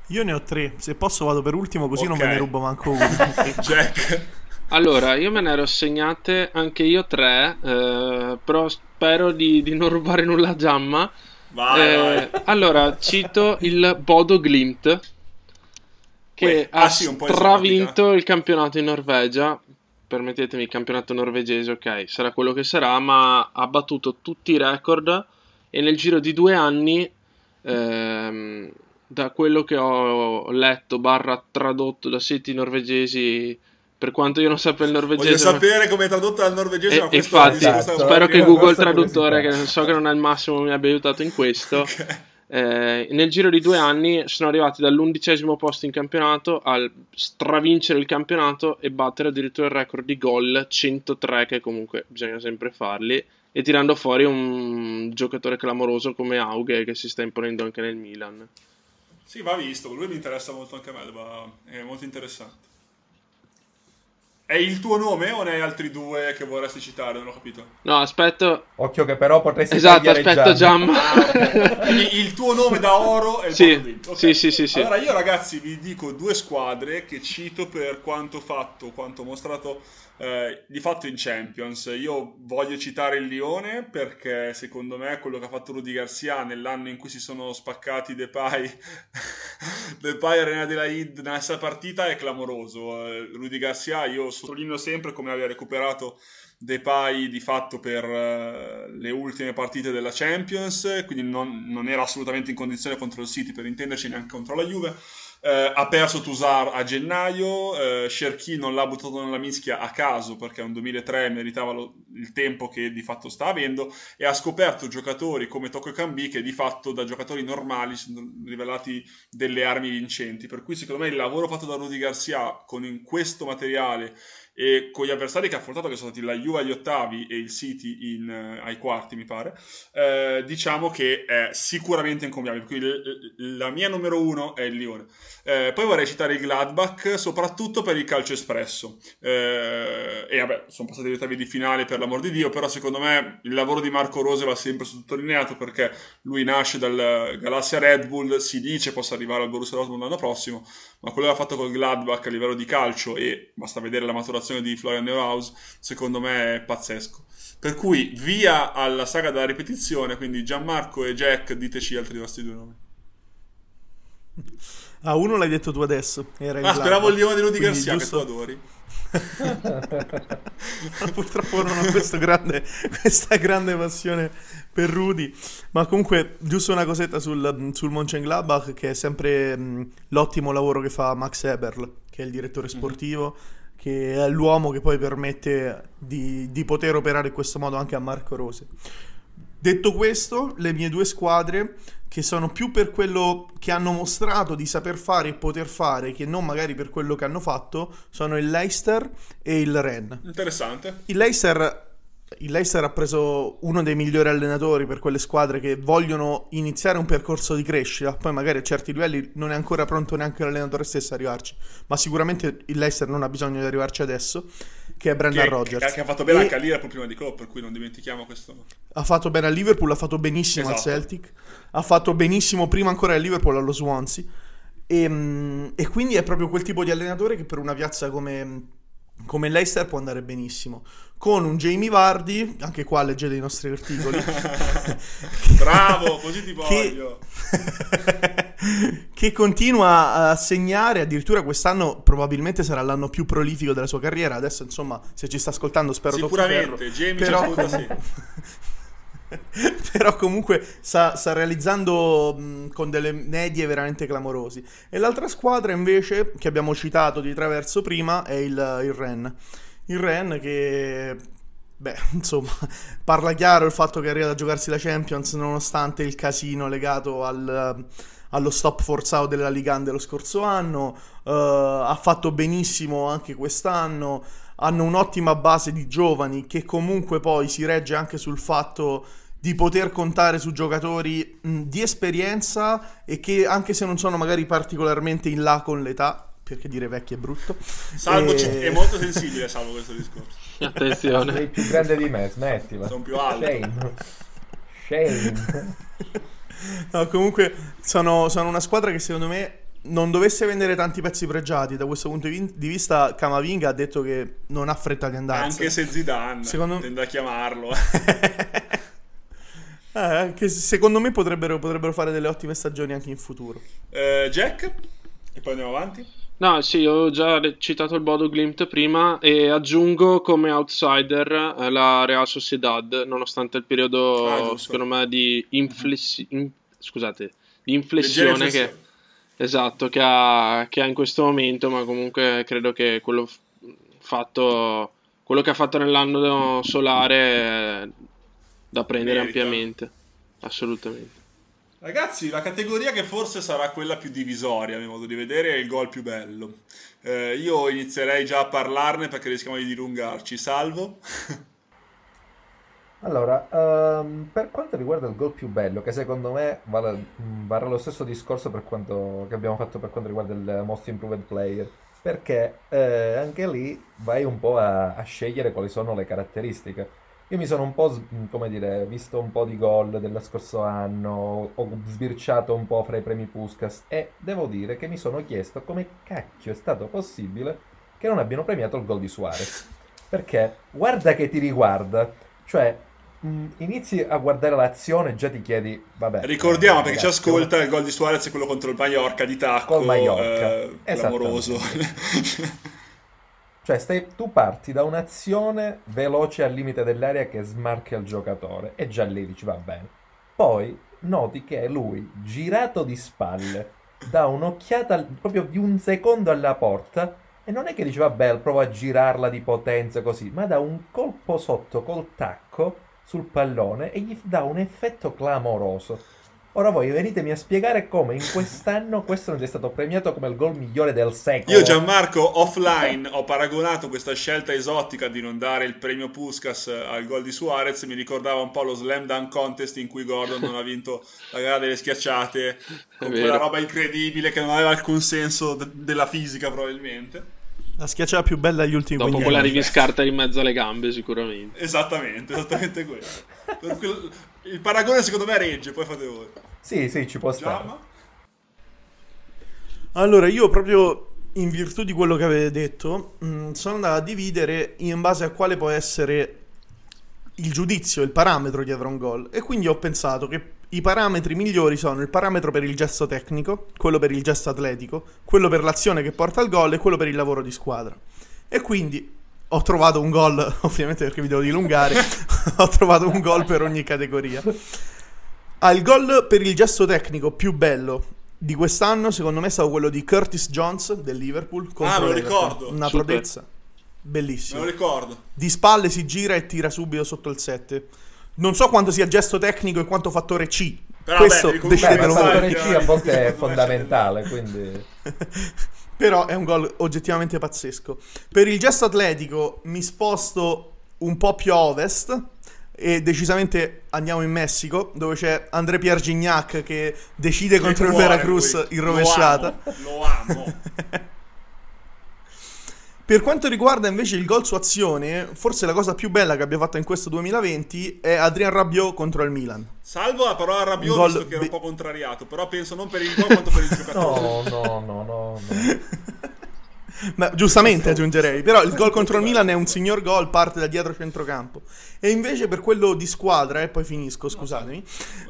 Io ne ho tre, se posso vado per ultimo così okay. non me ne rubo manco uno. Jack. Allora, io me ne ero segnate anche io tre, eh, però spero di, di, non rubare nulla a Giamma. Vai, eh, vai. Allora, cito il Bodo Glimt, che Uè, ha ah, sì, stravinto il campionato in Norvegia. Permettetemi, il campionato norvegese, ok, sarà quello che sarà, ma ha battuto tutti i record e nel giro di due anni... Ehm, da quello che ho letto, barra tradotto da siti norvegesi, per quanto io non sappia il norvegese. Voglio sapere come è tradotto dal norvegese. E, infatti, esatto. spero che Google Traduttore, che so che non è il massimo, mi abbia aiutato in questo. Okay. Eh, nel giro di due anni sono arrivati dall'undicesimo posto in campionato al stravincere il campionato e battere addirittura il record di gol 103 che comunque bisogna sempre farli e tirando fuori un giocatore clamoroso come Auge che si sta imponendo anche nel Milan Sì, va visto, lui mi interessa molto anche a me, è molto interessante. È il tuo nome o ne hai altri due che vorresti citare? Non ho capito. No, aspetto. Occhio che però potresti Esatto, aspetto Jam. Il, il tuo nome da oro è il sì. okay. sì, sì, sì, sì. Allora io ragazzi vi dico due squadre che cito per quanto fatto, quanto mostrato eh, di fatto in Champions. Io voglio citare il Lione perché secondo me quello che ha fatto Rudy Garcia nell'anno in cui si sono spaccati Depay, Depay e Reina della Id nella partita è clamoroso. Eh, Rudy Garcia io sottolineo sempre come abbia recuperato Depay di fatto per uh, le ultime partite della Champions, quindi non, non, era assolutamente in condizione contro il City per intenderci neanche contro la Juve. Eh, ha perso Tusar a gennaio, eh, Cherky non l'ha buttato nella mischia a caso perché un 2003 meritava lo, il tempo che di fatto sta avendo e ha scoperto giocatori come Toko Kambi che di fatto da giocatori normali sono rivelati delle armi vincenti. Per cui secondo me il lavoro fatto da Rudy Garcia con questo materiale e con gli avversari che ha affrontato che sono stati la Juve agli ottavi e il City in, uh, ai quarti mi pare eh, diciamo che è sicuramente incombiabile quindi la mia numero uno è il Lione. Eh, poi vorrei citare il Gladbach soprattutto per il calcio espresso. Eh, e vabbè sono passati gli ottavi di finale per l'amor di Dio però secondo me il lavoro di Marco Rose va sempre sottolineato perché lui nasce dal Galassia Red Bull si dice possa arrivare al Borussia Dortmund l'anno prossimo ma quello che ha fatto col Gladbach a livello di calcio e basta vedere la maturazione di Florian Neuhaus secondo me è pazzesco. Per cui via alla saga della ripetizione, quindi Gianmarco e Jack, diteci altri vostri due nomi. Ah, uno l'hai detto tu adesso. Era ah, speravo il Leone di Rudy Garcia, giusto... che tu adori. Purtroppo non ho grande, questa grande passione per Rudy. Ma comunque, giusto una cosetta sul, sul Mönchengladbach, che è sempre mh, l'ottimo lavoro che fa Max Eberl, che è il direttore mhm. sportivo. Mm-hmm che è l'uomo che poi permette di, di, poter operare in questo modo anche a Marco Rose. Detto questo, le mie due squadre, che sono più per quello che hanno mostrato di saper fare e poter fare, che non magari per quello che hanno fatto, sono il Leicester e il Ren. Interessante. Il Leicester il Leicester ha preso uno dei migliori allenatori per quelle squadre che vogliono iniziare un percorso di crescita. Poi magari a certi livelli non è ancora pronto neanche l'allenatore stesso a arrivarci. Ma sicuramente il Leicester non ha bisogno di arrivarci adesso. Che è Brendan che, Rodgers. Che, ha fatto bene e... anche a Liverpool prima di Klopp, per cui non dimentichiamo questo. Ha fatto bene a Liverpool, ha fatto benissimo esatto. al Celtic. Ha fatto benissimo prima ancora a Liverpool allo Swansea. E, ehm, e quindi è proprio quel tipo di allenatore che per una piazza come come Leicester può andare benissimo. Con un Jamie Vardy, anche qua leggete i nostri articoli. Bravo, così ti voglio. che continua a segnare, addirittura quest'anno probabilmente sarà l'anno più prolifico della sua carriera. Adesso, insomma, se ci sta ascoltando, spero Sicuramente, Jamie però, com- però comunque sta, sta realizzando mh, con delle medie veramente clamorosi. E l'altra squadra invece che abbiamo citato di traverso prima è il, il Ren. Il Ren che Beh, insomma, parla chiaro il fatto che arriva a giocarsi la Champions nonostante il casino legato al, allo stop forzato della Ligan dello scorso anno. Uh, ha fatto benissimo anche quest'anno hanno un'ottima base di giovani che comunque poi si regge anche sul fatto di poter contare su giocatori mh, di esperienza e che anche se non sono magari particolarmente in là con l'età, perché dire vecchio è brutto. Salvo e... è molto sensibile, salvo questo discorso. Attenzione. Sei più grande di me, smettila. Sono più alto. Shame. Shame. No, comunque sono, sono una squadra che secondo me non dovesse vendere tanti pezzi pregiati, da questo punto di vista, Camavinga ha detto che non ha fretta di andare. Anche se Zidane secondo... tende a chiamarlo. eh, che secondo me potrebbero, potrebbero, fare delle ottime stagioni anche in futuro. Eh, Jack? E poi andiamo avanti? No, sì, ho già citato il Bodo Glimt prima e aggiungo come outsider eh, la Real Sociedad, nonostante il periodo, ah, secondo me, di inflessi- in- scusate, di inflessione che Esatto, che ha, che ha in questo momento, ma comunque credo che quello fatto, quello che ha fatto nell'anno solare è da prendere Merita. ampiamente, assolutamente. Ragazzi, la categoria che forse sarà quella più divisoria, a mio modo di vedere, è il gol più bello. Eh, io inizierei già a parlarne perché rischiamo di dilungarci. Salvo? Allora, ehm, per quanto riguarda il gol più bello, che secondo me vale, mh, varrà lo stesso discorso per quanto, che abbiamo fatto per quanto riguarda il Most Improved Player, perché eh, anche lì vai un po' a, a scegliere quali sono le caratteristiche. Io mi sono un po', come dire, visto un po' di gol dello scorso anno, ho sbirciato un po' fra i premi Puskás e devo dire che mi sono chiesto come cacchio è stato possibile che non abbiano premiato il gol di Suarez. Perché guarda che ti riguarda, cioè inizi a guardare l'azione e già ti chiedi, vabbè, Ricordiamo eh, perché ci ragazzi, ascolta il gol di Suarez è quello contro il Mallorca di tacco, Col Mallorca, eh, esattamente. clamoroso. Cioè, stai- tu parti da un'azione veloce al limite dell'area che smarca il giocatore e già lì dici va bene. Poi noti che lui, girato di spalle, dà un'occhiata proprio di un secondo alla porta e non è che dice vabbè, provo a girarla di potenza così, ma dà un colpo sotto col tacco sul pallone e gli dà un effetto clamoroso. Ora voi venitemi a spiegare come in quest'anno questo non è stato premiato come il gol migliore del secolo. Io Gianmarco offline ho paragonato questa scelta esotica di non dare il premio Puskas al gol di Suarez, mi ricordava un po' lo slam dunk contest in cui Gordon non ha vinto la gara delle schiacciate con quella roba incredibile che non aveva alcun senso de- della fisica probabilmente. La schiacciata più bella degli ultimi Dopo 15 quella riviscarta in mezzo alle gambe, sicuramente. Esattamente, esattamente quello. Il paragone secondo me regge, poi fate voi. Sì, sì, ci può stare. Giamma? Allora, io proprio in virtù di quello che avete detto, mh, sono andato a dividere in base a quale può essere il giudizio, il parametro che avrà un gol. E quindi ho pensato che i parametri migliori sono il parametro per il gesto tecnico, quello per il gesto atletico, quello per l'azione che porta al gol e quello per il lavoro di squadra. E quindi ho trovato un gol, ovviamente perché vi devo dilungare, ho trovato un gol per ogni categoria. Il gol per il gesto tecnico più bello di quest'anno, secondo me, è stato quello di Curtis Jones del Liverpool. Ah, me lo ricordo. Una Super. prodezza. Me Bellissimo. lo ricordo. Di spalle si gira e tira subito sotto il 7. Non so quanto sia gesto tecnico e quanto fattore C. Però, Questo beh, decidetelo ma il voi. fattore C a volte è fondamentale, quindi... Però è un gol oggettivamente pazzesco. Per il gesto atletico mi sposto un po' più a ovest e decisamente andiamo in Messico dove c'è André Pierre Gignac che decide Che contro il Veracruz in rovesciata. Lo amo. Lo amo. Per quanto riguarda invece il gol su azione, forse la cosa più bella che abbia fatto in questo 2020 è Adrien Rabiot contro il Milan. Salvo la parola Rabiot, Un gol visto che ero un po' contrariato, però penso non per il gol quanto per il giocatore. No, no, no, no, no. Ma giustamente aggiungerei, però il gol contro il Milan è un signor gol, parte da dietro centrocampo. E invece per quello di squadra, e poi finisco, scusatemi,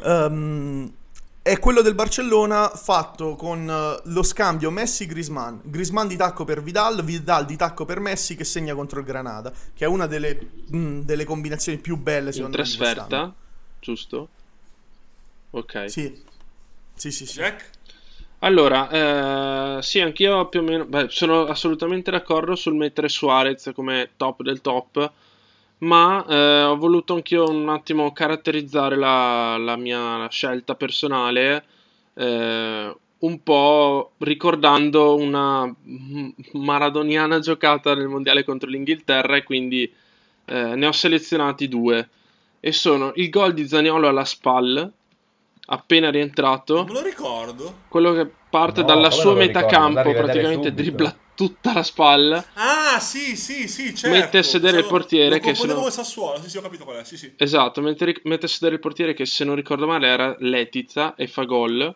ehm, è quello del Barcellona fatto con eh, lo scambio Messi-Grisman. Grisman di tacco per Vidal, Vidal di tacco per Messi che segna contro il Granada, che è una delle, mh, delle combinazioni più belle In secondo me. di quest'anno. trasferta, giusto? Ok. Sì. Sì, sì, sì. Jack? Allora, eh, sì, anch'io più o meno, beh, sono assolutamente d'accordo sul mettere Suarez come top del top, ma eh, ho voluto anch'io un attimo caratterizzare la, la mia scelta personale, eh, un po' ricordando una maradoniana giocata nel mondiale contro l'Inghilterra e quindi eh, ne ho selezionati due. E sono il gol di Zaniolo alla SPAL appena rientrato. Non me lo ricordo. quello che parte No, dalla sua metà campo, praticamente dribbla tutta la spalla. Ah, sì, sì, sì, certo. Mette a sedere il Pensavo- portiere Lo che se confondevo no- con Sassuolo, sì, sì, ho capito qual è, sì, sì. Esatto, mette, mette a sedere il portiere che se non ricordo male era Letizia e fa gol.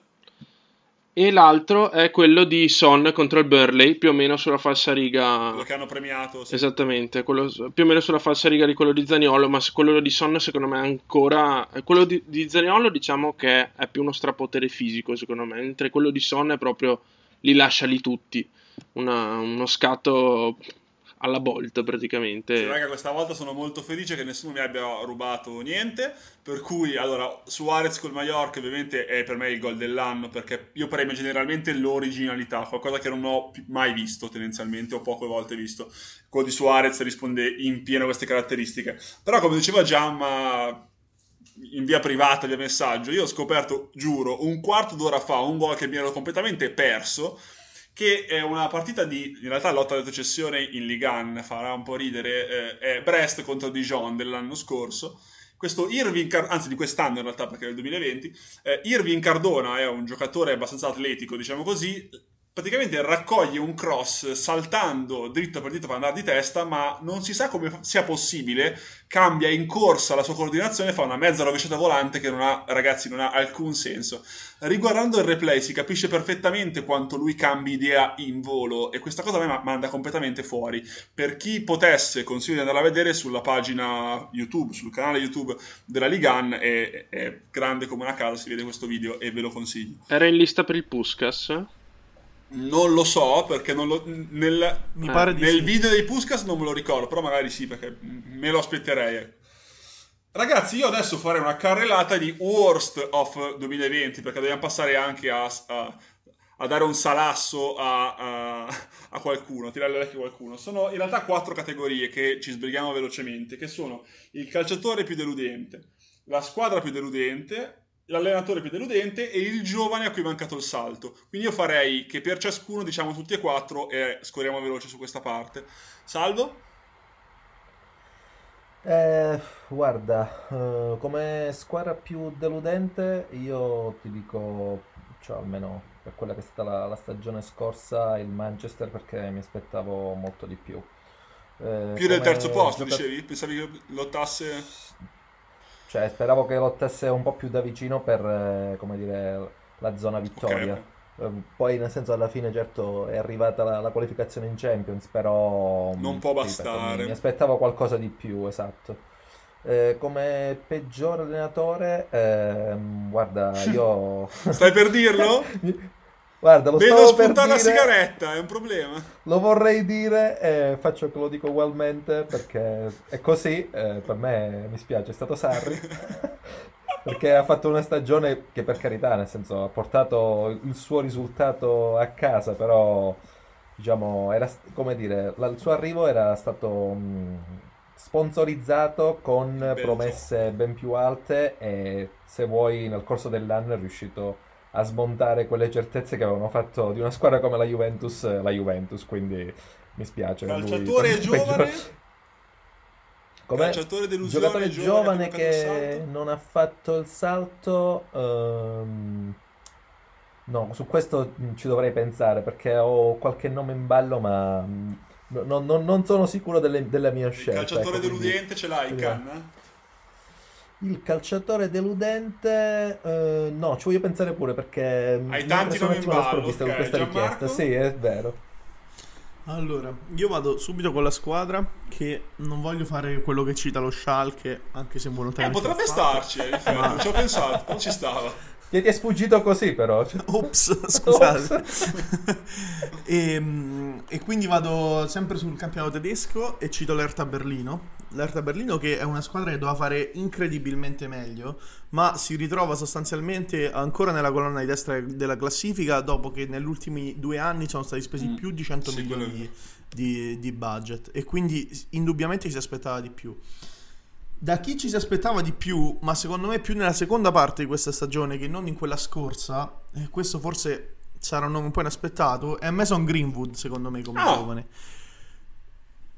E l'altro è quello di Son contro il Burley, più o meno sulla falsa riga. Quello che hanno premiato. sì. Esattamente, quello- più o meno sulla falsa riga di quello di Zaniolo, ma quello di Son secondo me è ancora... Quello di, di Zaniolo diciamo che è più uno strapotere fisico secondo me, mentre quello di Son è proprio li lascia lì tutti, Una- uno scatto alla Bolt praticamente. Sì, raga, questa volta sono molto felice che nessuno mi abbia rubato niente. Per cui, allora, Suarez col Mallorca ovviamente è per me il gol dell'anno perché io premio generalmente l'originalità, qualcosa che non ho mai visto tendenzialmente o poche volte visto. Quello di Suarez risponde in pieno a queste caratteristiche. Però, come diceva Giamma in via privata, via messaggio, io ho scoperto, giuro, un quarto d'ora fa un gol che mi ero completamente perso che è una partita di, in realtà lotta alla retrocessione in Ligue 1, farà un po' ridere, eh, è Brest contro Dijon dell'anno scorso. questo Irving, Car- anzi di quest'anno in realtà perché è il 2020, eh, Irving Cardona è un giocatore abbastanza atletico, diciamo così, praticamente raccoglie un cross saltando dritto per dritto per andare di testa, ma non si sa come sia possibile, cambia in corsa la sua coordinazione, fa una mezza rovesciata volante che non ha, ragazzi, non ha alcun senso. Riguardando il replay si capisce perfettamente quanto lui cambi idea in volo e questa cosa a me manda completamente fuori. Per chi potesse, consiglio di andare a vedere sulla pagina YouTube, sul canale YouTube della Ligan, è, è grande come una casa, si vede questo video e ve lo consiglio. Era in lista per il Puskas? Non lo so perché non lo, nel, Mi pare di nel sì. video dei Puskas non me lo ricordo, però magari sì perché me lo aspetterei. Ragazzi, io adesso farei una carrellata di Worst of 2020 perché dobbiamo passare anche a, a- a dare un salasso a, a- a qualcuno, a tirare le orecchie a qualcuno. Sono in realtà quattro categorie che ci sbrighiamo velocemente, che sono il calciatore più deludente, la squadra più deludente, l'allenatore più deludente e il giovane a cui è mancato il salto. Quindi io farei che per ciascuno diciamo tutti e quattro e scorriamo veloce su questa parte. Salvo? Eh, guarda, eh, come squadra più deludente, io ti dico, cioè almeno per quella che è stata la, la stagione scorsa, il Manchester perché mi aspettavo molto di più. Eh, Più del terzo posto, gioca- dicevi? Pensavi che lottasse... Cioè, speravo che lottasse un po' più da vicino per, eh, come dire, la zona vittoria. Ok. Eh, Poi, nel senso, alla fine, certo, è arrivata la, la qualificazione in Champions, però... Non mh, può ripeto, bastare. mi, mi aspettavo qualcosa di più, esatto. Eh, come peggior allenatore, ehm, guarda, io... Stai per dirlo? Guarda, lo Vedo stavo per spuntare la dire, sigaretta, è un problema. lo vorrei dire e faccio che lo dico ugualmente perché è così, eh, per me mi spiace, è stato Sarri. Perché ha fatto una stagione che per carità, nel senso, ha portato il suo risultato a casa, però diciamo, era, come dire, la- il suo arrivo era stato mh, sponsorizzato con Bello promesse ben più alte e se vuoi nel corso dell'anno è riuscito a smontare quelle certezze che avevano fatto di una squadra come la Juventus, la Juventus, quindi mi spiace. lui. Calciatore me giovane? peggior- Come? Calciatore delusione Giocatore giovane il che non ha fatto il salto. ehm, No, su questo mm, ci dovrei pensare perché ho qualche nome in ballo, ma mm, no- no- no- non sono sicuro delle- della mia Il scelta. calciatore ecco, quindi- deludente ce l'hai, vediamo. Canna? Il calciatore deludente, eh, no, ci voglio pensare pure perché Hai mi tanti sono un nomi in ballo, sprovvista ok. con questa Gianmarco? richiesta. Sì, è vero. Allora, io vado subito con la squadra che non voglio fare quello che cita lo Schalke, anche se Eh, volontariamente potrebbe l'ho fatto. starci, effetti, non ci ho pensato, però ci stava. Ti, ti è sfuggito così, però. Ops, scusate. e, mm, e quindi vado sempre sul campionato tedesco e cito l'Erta Berlino. L'Erta Berlino che è una squadra che doveva fare incredibilmente meglio, ma si ritrova sostanzialmente ancora nella colonna di destra della classifica dopo che negli ultimi due anni sono stati spesi Mm, più di 100 sì, milioni di, di- di budget e quindi indubbiamente si aspettava di più. Da chi ci si aspettava di più, ma secondo me più nella seconda parte di questa stagione che non in quella scorsa, e questo forse sarà un nome un po' inaspettato, è Mason Greenwood, secondo me, come Ah. giovane.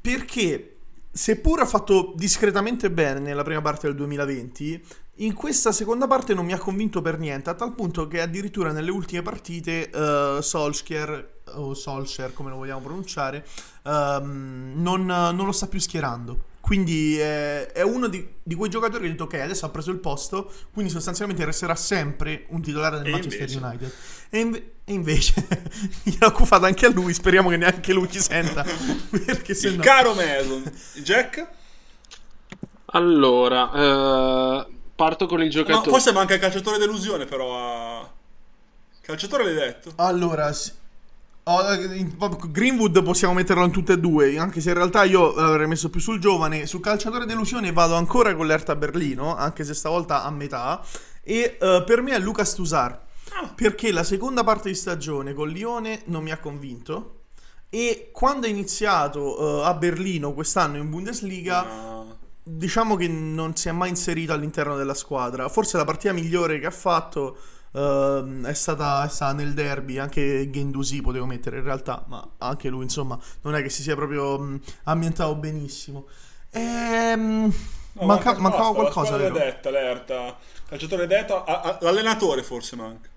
Perché, seppur ha fatto discretamente bene nella prima parte del 2020, in questa seconda parte non mi ha convinto per niente, a tal punto che addirittura nelle ultime partite eh, Solskjaer, o Solskjaer come lo vogliamo pronunciare, ehm, non, non lo sta più schierando. Quindi eh, è uno di, di quei giocatori che ha detto ok, adesso ha preso il posto, quindi sostanzialmente resterà sempre un titolare del E Manchester invece? United. E, inve- e invece gliel'ha occupato anche a lui, speriamo che neanche lui ci senta, perché se Il no... caro Mason. Jack? Allora, eh, parto con il No, giocatore. forse manca il calciatore delusione, però. a- Calciatore l'hai detto? Allora, sì. Eh, Greenwood possiamo metterlo in tutte e due, anche se in realtà io l'avrei messo più sul giovane. Sul calciatore delusione vado ancora con l'Erta Berlino, anche se stavolta a metà. E eh, per me è Lucas Tusar. Ah. Perché la seconda parte di stagione con Lione non mi ha convinto. E quando è iniziato eh, a Berlino quest'anno in Bundesliga, No. diciamo che non si è mai inserito all'interno della squadra. Forse la partita migliore che ha fatto ehm, è, stata, è stata nel derby. Anche Gendusi potevo mettere in realtà, ma anche lui, insomma, non è che si sia proprio mh, ambientato benissimo. Ehm, No, Manca- manca- mancava qualcosa, La squadra vero? è detta, l'erta. Calciatore detto, a- a- l'allenatore forse manca.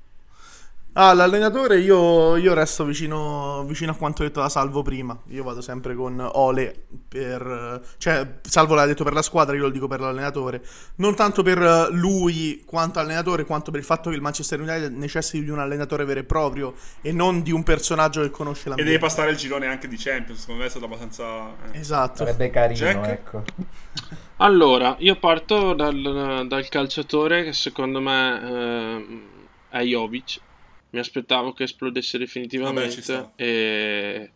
Ah, l'allenatore io, io resto vicino, vicino a quanto detto da Salvo prima. Io vado sempre con Ole per... Cioè, Salvo l'ha detto per la squadra, io lo dico per l'allenatore. Non tanto per lui quanto allenatore, quanto per il fatto che il Manchester United necessiti di un allenatore vero e proprio e non di un personaggio che conosce E l'ambiente. deve passare il girone anche di Champions. Secondo me è stato abbastanza. eh. Esatto. Sarebbe carino, Jack? ecco. Allora, io parto dal, dal calciatore che secondo me ehm, è Jovic. Mi aspettavo che esplodesse Vabbè, definitivamente. sta. e...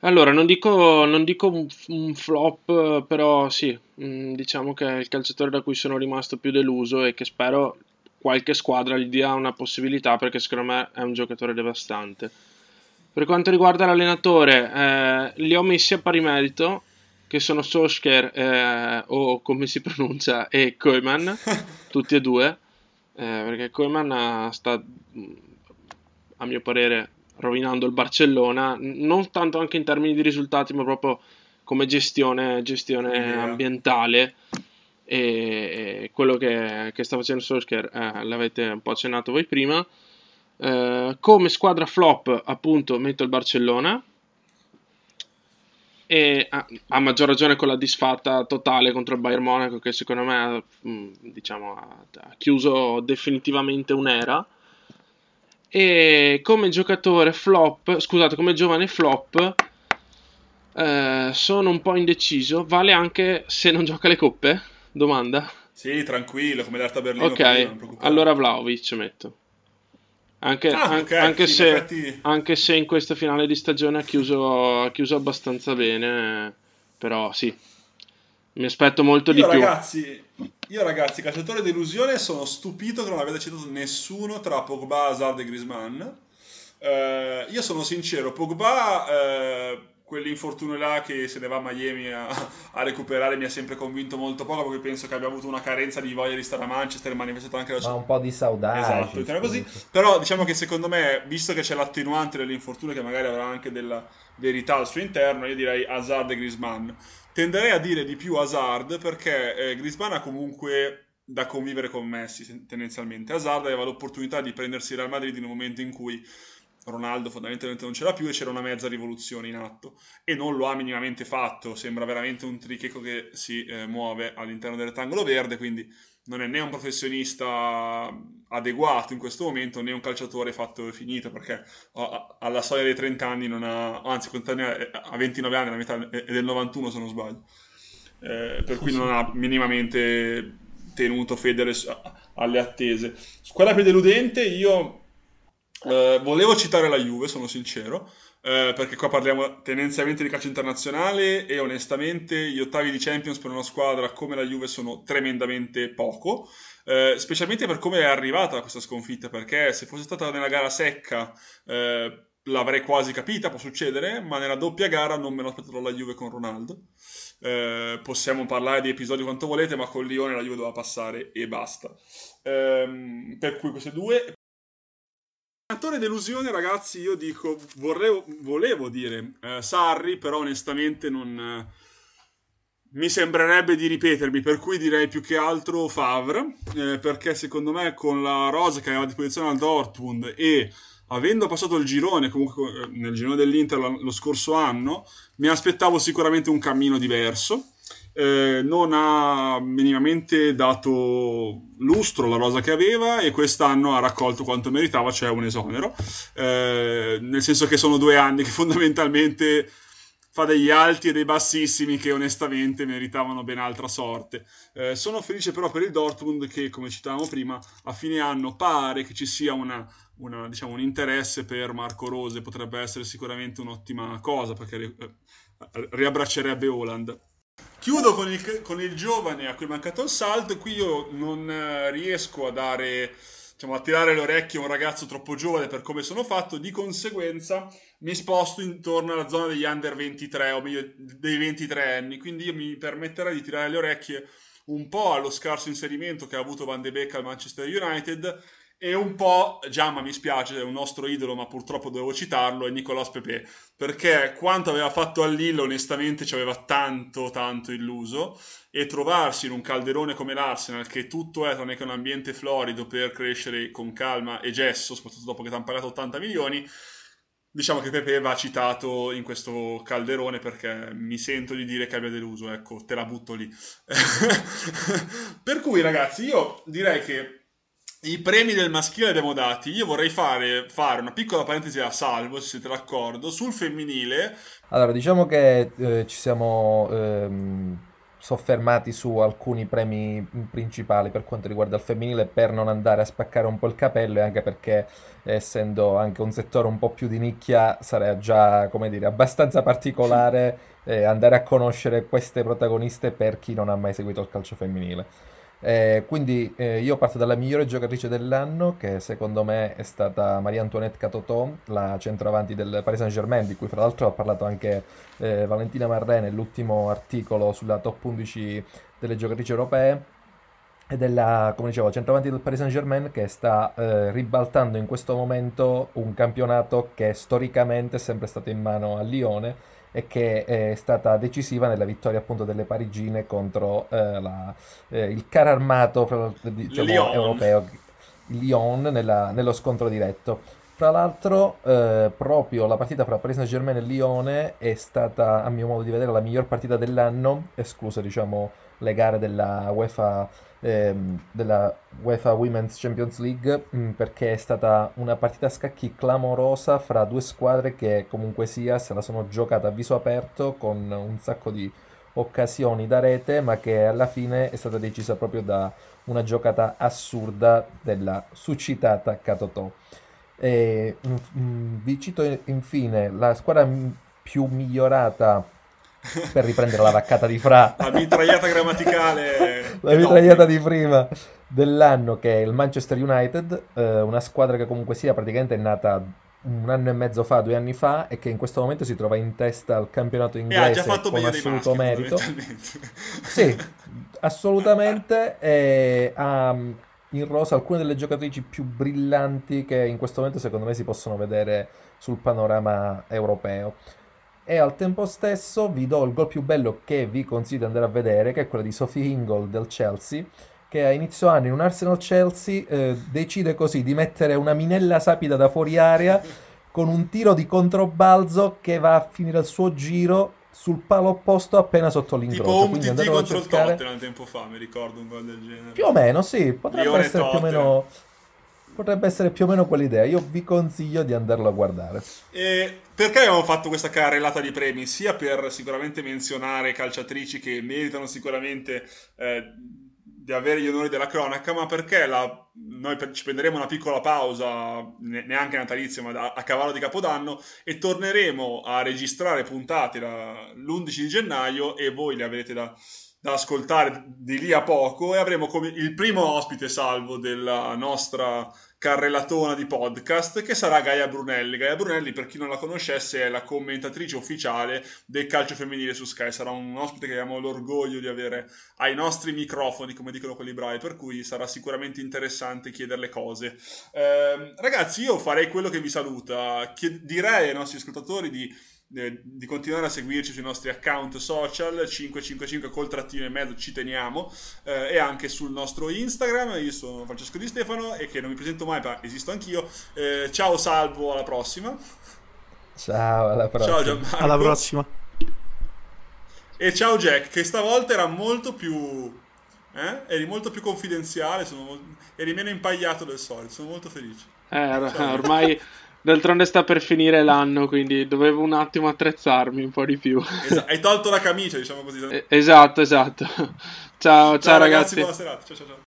Allora, non dico, non dico un, un flop, però sì, mm, diciamo che è il calciatore da cui sono rimasto più deluso e che spero qualche squadra gli dia una possibilità perché secondo me è un giocatore devastante. Per quanto riguarda l'allenatore, eh, li ho messi a pari merito, che sono Solskjaer eh, o come si pronuncia e Koeman, tutti e due, eh, perché Koeman sta, mh, a mio parere, rovinando il Barcellona, non tanto anche in termini di risultati, ma proprio come gestione, gestione Idea. ambientale. E, e quello che, che sta facendo Solskjaer eh, l'avete un po' accennato voi prima. Eh, come squadra flop, appunto, metto il Barcellona. E a, a maggior ragione con la disfatta totale contro il Bayern Monaco, che secondo me ha, diciamo, ha chiuso definitivamente un'era. E come giocatore flop, scusate, come giovane flop, eh, sono un po' indeciso. Vale anche se non gioca le coppe? Domanda. Sì, tranquillo, come l'Arta Berlino. Ok, allora Vlaovic metto. Anche, Ah, an- ok, anche sì, se, in effetti- anche se in questa finale di stagione ha chiuso, ha chiuso abbastanza bene, però sì, mi aspetto molto Io di più. ragazzi, io ragazzi, calciatore delusione, sono stupito che non avete citato nessuno tra Pogba, Hazard e Griezmann. Eh, io sono sincero, Pogba, eh, quell'infortunio là che se ne va a Miami a, a recuperare mi ha sempre convinto molto poco perché penso che abbia avuto una carenza di voglia di stare a Manchester, manifestato anche la Ma sua... un po' di saudade. Esatto, diciamo così. Però diciamo che secondo me, visto che c'è l'attenuante dell'infortunio che magari avrà anche della verità al suo interno, io direi Hazard e Griezmann. Tenderei a dire di più Hazard perché eh, Griezmann ha comunque da convivere con Messi tendenzialmente. Hazard aveva l'opportunità di prendersi Real Madrid in un momento in cui Ronaldo fondamentalmente non c'era più e c'era una mezza rivoluzione in atto e non lo ha minimamente fatto, sembra veramente un tricheco che si eh, muove all'interno del rettangolo verde, quindi non è né un professionista adeguato in questo momento né un calciatore fatto e finito perché a- a- alla soglia dei 30 anni non ha, anzi ha 29 anni, la metà è del 91 se non sbaglio, Eh, per cui non ha minimamente tenuto fede alle, alle attese. Quella più deludente io eh, volevo citare la Juve, sono sincero, eh, perché qua parliamo tendenzialmente di calcio internazionale e onestamente gli ottavi di Champions per una squadra come la Juve sono tremendamente poco, eh, specialmente per come è arrivata questa sconfitta, perché se fosse stata nella gara secca eh, l'avrei quasi capita, può succedere, ma nella doppia gara non me lo la Juve con Ronaldo. Eh, possiamo parlare di episodi quanto volete, ma con Lione la Juve doveva passare e basta. Ehm, per cui queste due Attore delusione, ragazzi, io dico, vorrei, volevo dire eh, Sarri, però onestamente non eh, mi sembrerebbe di ripetermi, per cui direi più che altro Favre, eh, perché secondo me con la rosa che aveva a disposizione al Dortmund e avendo passato il girone, comunque eh, nel girone dell'Inter lo, lo scorso anno, mi aspettavo sicuramente un cammino diverso. Eh, non ha minimamente dato lustro la rosa che aveva e quest'anno ha raccolto quanto meritava, cioè un esonero. Eh, nel senso che sono due anni che fondamentalmente fa degli alti e dei bassissimi che onestamente meritavano ben altra sorte. Eh, sono felice però per il Dortmund che, come citavamo prima, a fine anno pare che ci sia una, una, diciamo, un interesse per Marco Rose, potrebbe essere sicuramente un'ottima cosa perché eh, riabbraccerebbe Holland. Chiudo con il, con il giovane a cui è mancato il salto. Qui io non eh, riesco a dare, diciamo, a tirare le orecchie a un ragazzo troppo giovane per come sono fatto. Di conseguenza mi sposto intorno alla zona degli under 23 o meglio dei 23 anni. Quindi io mi permetterei di tirare le orecchie un po' allo scarso inserimento che ha avuto Van de Beek al Manchester United e un po', Giamma mi spiace, è un nostro idolo, ma purtroppo dovevo citarlo, è Nicolas Pepe, perché quanto aveva fatto a Lille onestamente ci aveva tanto tanto illuso e trovarsi in un calderone come l'Arsenal che tutto è tranne che un ambiente florido per crescere con calma e gesso, soprattutto dopo che ti hanno pagato 80 milioni, diciamo che Pepe va citato in questo calderone perché mi sento di dire che abbia deluso, ecco, te la butto lì. per cui ragazzi, io direi che i premi del maschile li abbiamo dati. Io vorrei fare, fare, una piccola parentesi a salvo, se siete d'accordo, sul femminile. Allora, diciamo che eh, ci siamo ehm, soffermati su alcuni premi principali per quanto riguarda il femminile per non andare a spaccare un po' il capello e anche perché, essendo anche un settore un po' più di nicchia, sarà già, come dire, abbastanza particolare eh, andare a conoscere queste protagoniste per chi non ha mai seguito il calcio femminile. Eh, quindi eh, io parto dalla migliore giocatrice dell'anno, che secondo me è stata Maria Antoinette Catoton, la centroavanti del Paris Saint-Germain, di cui fra l'altro ha parlato anche eh, Valentina Marrè nell'ultimo articolo sulla top 11 delle giocatrici europee. Ed è la, come dicevo, centravanti del Paris Saint-Germain che sta eh, ribaltando in questo momento un campionato che storicamente è sempre stato in mano a Lione e che è stata decisiva nella vittoria appunto delle parigine contro eh, la, eh, il caro armato diciamo, europeo, il Lyon, nella, nello scontro diretto. Fra l'altro, eh, proprio la partita fra Paris Saint-Germain e Lione è stata, a mio modo di vedere, la miglior partita dell'anno, escluso diciamo le gare della UEFA ehm, della UEFA Women's Champions League mh, mm, perché è stata una partita a scacchi clamorosa fra due squadre che comunque sia se la sono giocata a viso aperto con un sacco di occasioni da rete ma che alla fine è stata decisa proprio da una giocata assurda della suscitata Katotò. E, mh, mm, vi cito infine la squadra più migliorata per riprendere la vaccata di Fra. La mitragliata grammaticale. la mitragliata di prima dell'anno che è il Manchester United, eh, una squadra che comunque sia praticamente è nata un anno e mezzo fa, due anni fa, e che in questo momento si trova in testa al campionato inglese con assoluto maschi, merito. Sì, assolutamente. E ha in rosa alcune delle giocatrici più brillanti che in questo momento secondo me si possono vedere sul panorama europeo. E al tempo stesso vi do il gol più bello che vi consiglio di andare a vedere, che è quello di Sophie Ingle del Chelsea, che a inizio anno in un Arsenal Chelsea eh, decide così di mettere una minella sapida da fuori area con un tiro di controbalzo che va a finire il suo giro sul palo opposto appena sotto l'incrocio. Tipo un TT contro cercare... il Tottenham tempo fa, mi ricordo un gol del genere. Più o meno, sì, potrebbe Lione essere Tottenham. più o meno Potrebbe essere più o meno quell'idea. Io vi consiglio di andarlo a guardare. E perché abbiamo fatto questa carrellata di premi? Sia per sicuramente menzionare calciatrici che meritano sicuramente eh, di avere gli onori della cronaca, ma perché la, noi ci prenderemo una piccola pausa, neanche natalizia, ma a, a, cavallo di Capodanno, e torneremo a registrare puntate la, l'11 di gennaio e voi le avrete da da ascoltare di lì a poco e avremo come il primo ospite salvo della nostra carrelatona di podcast che sarà Gaia Brunelli. Gaia Brunelli, per chi non la conoscesse, è la commentatrice ufficiale del calcio femminile su Sky. Sarà un ospite che abbiamo l'orgoglio di avere ai nostri microfoni, come dicono quelli bravi, per cui sarà sicuramente interessante chiederle cose. Eh, ragazzi, io farei quello che vi saluta. Chied- direi ai nostri ascoltatori di eh, di continuare a seguirci sui nostri account social 555 col trattino e mezzo ci teniamo eh, e anche sul nostro Instagram. Io sono Francesco Di Stefano e che non mi presento mai ma esisto anch'io. Eh, ciao Salvo alla prossima. Ciao alla prossima. Ciao Gianmarco. Alla prossima. E ciao Jack che stavolta era molto più eh? eri molto più confidenziale sono... eri meno impagliato del solito sono molto felice. Eh, ormai D'altronde sta per finire l'anno, quindi dovevo un attimo attrezzarmi un po' di più. Esatto, hai tolto la camicia, diciamo così. esatto, esatto. Ciao, ciao, ciao ragazzi, ragazzi. Buona serata. Ciao, ciao, ciao.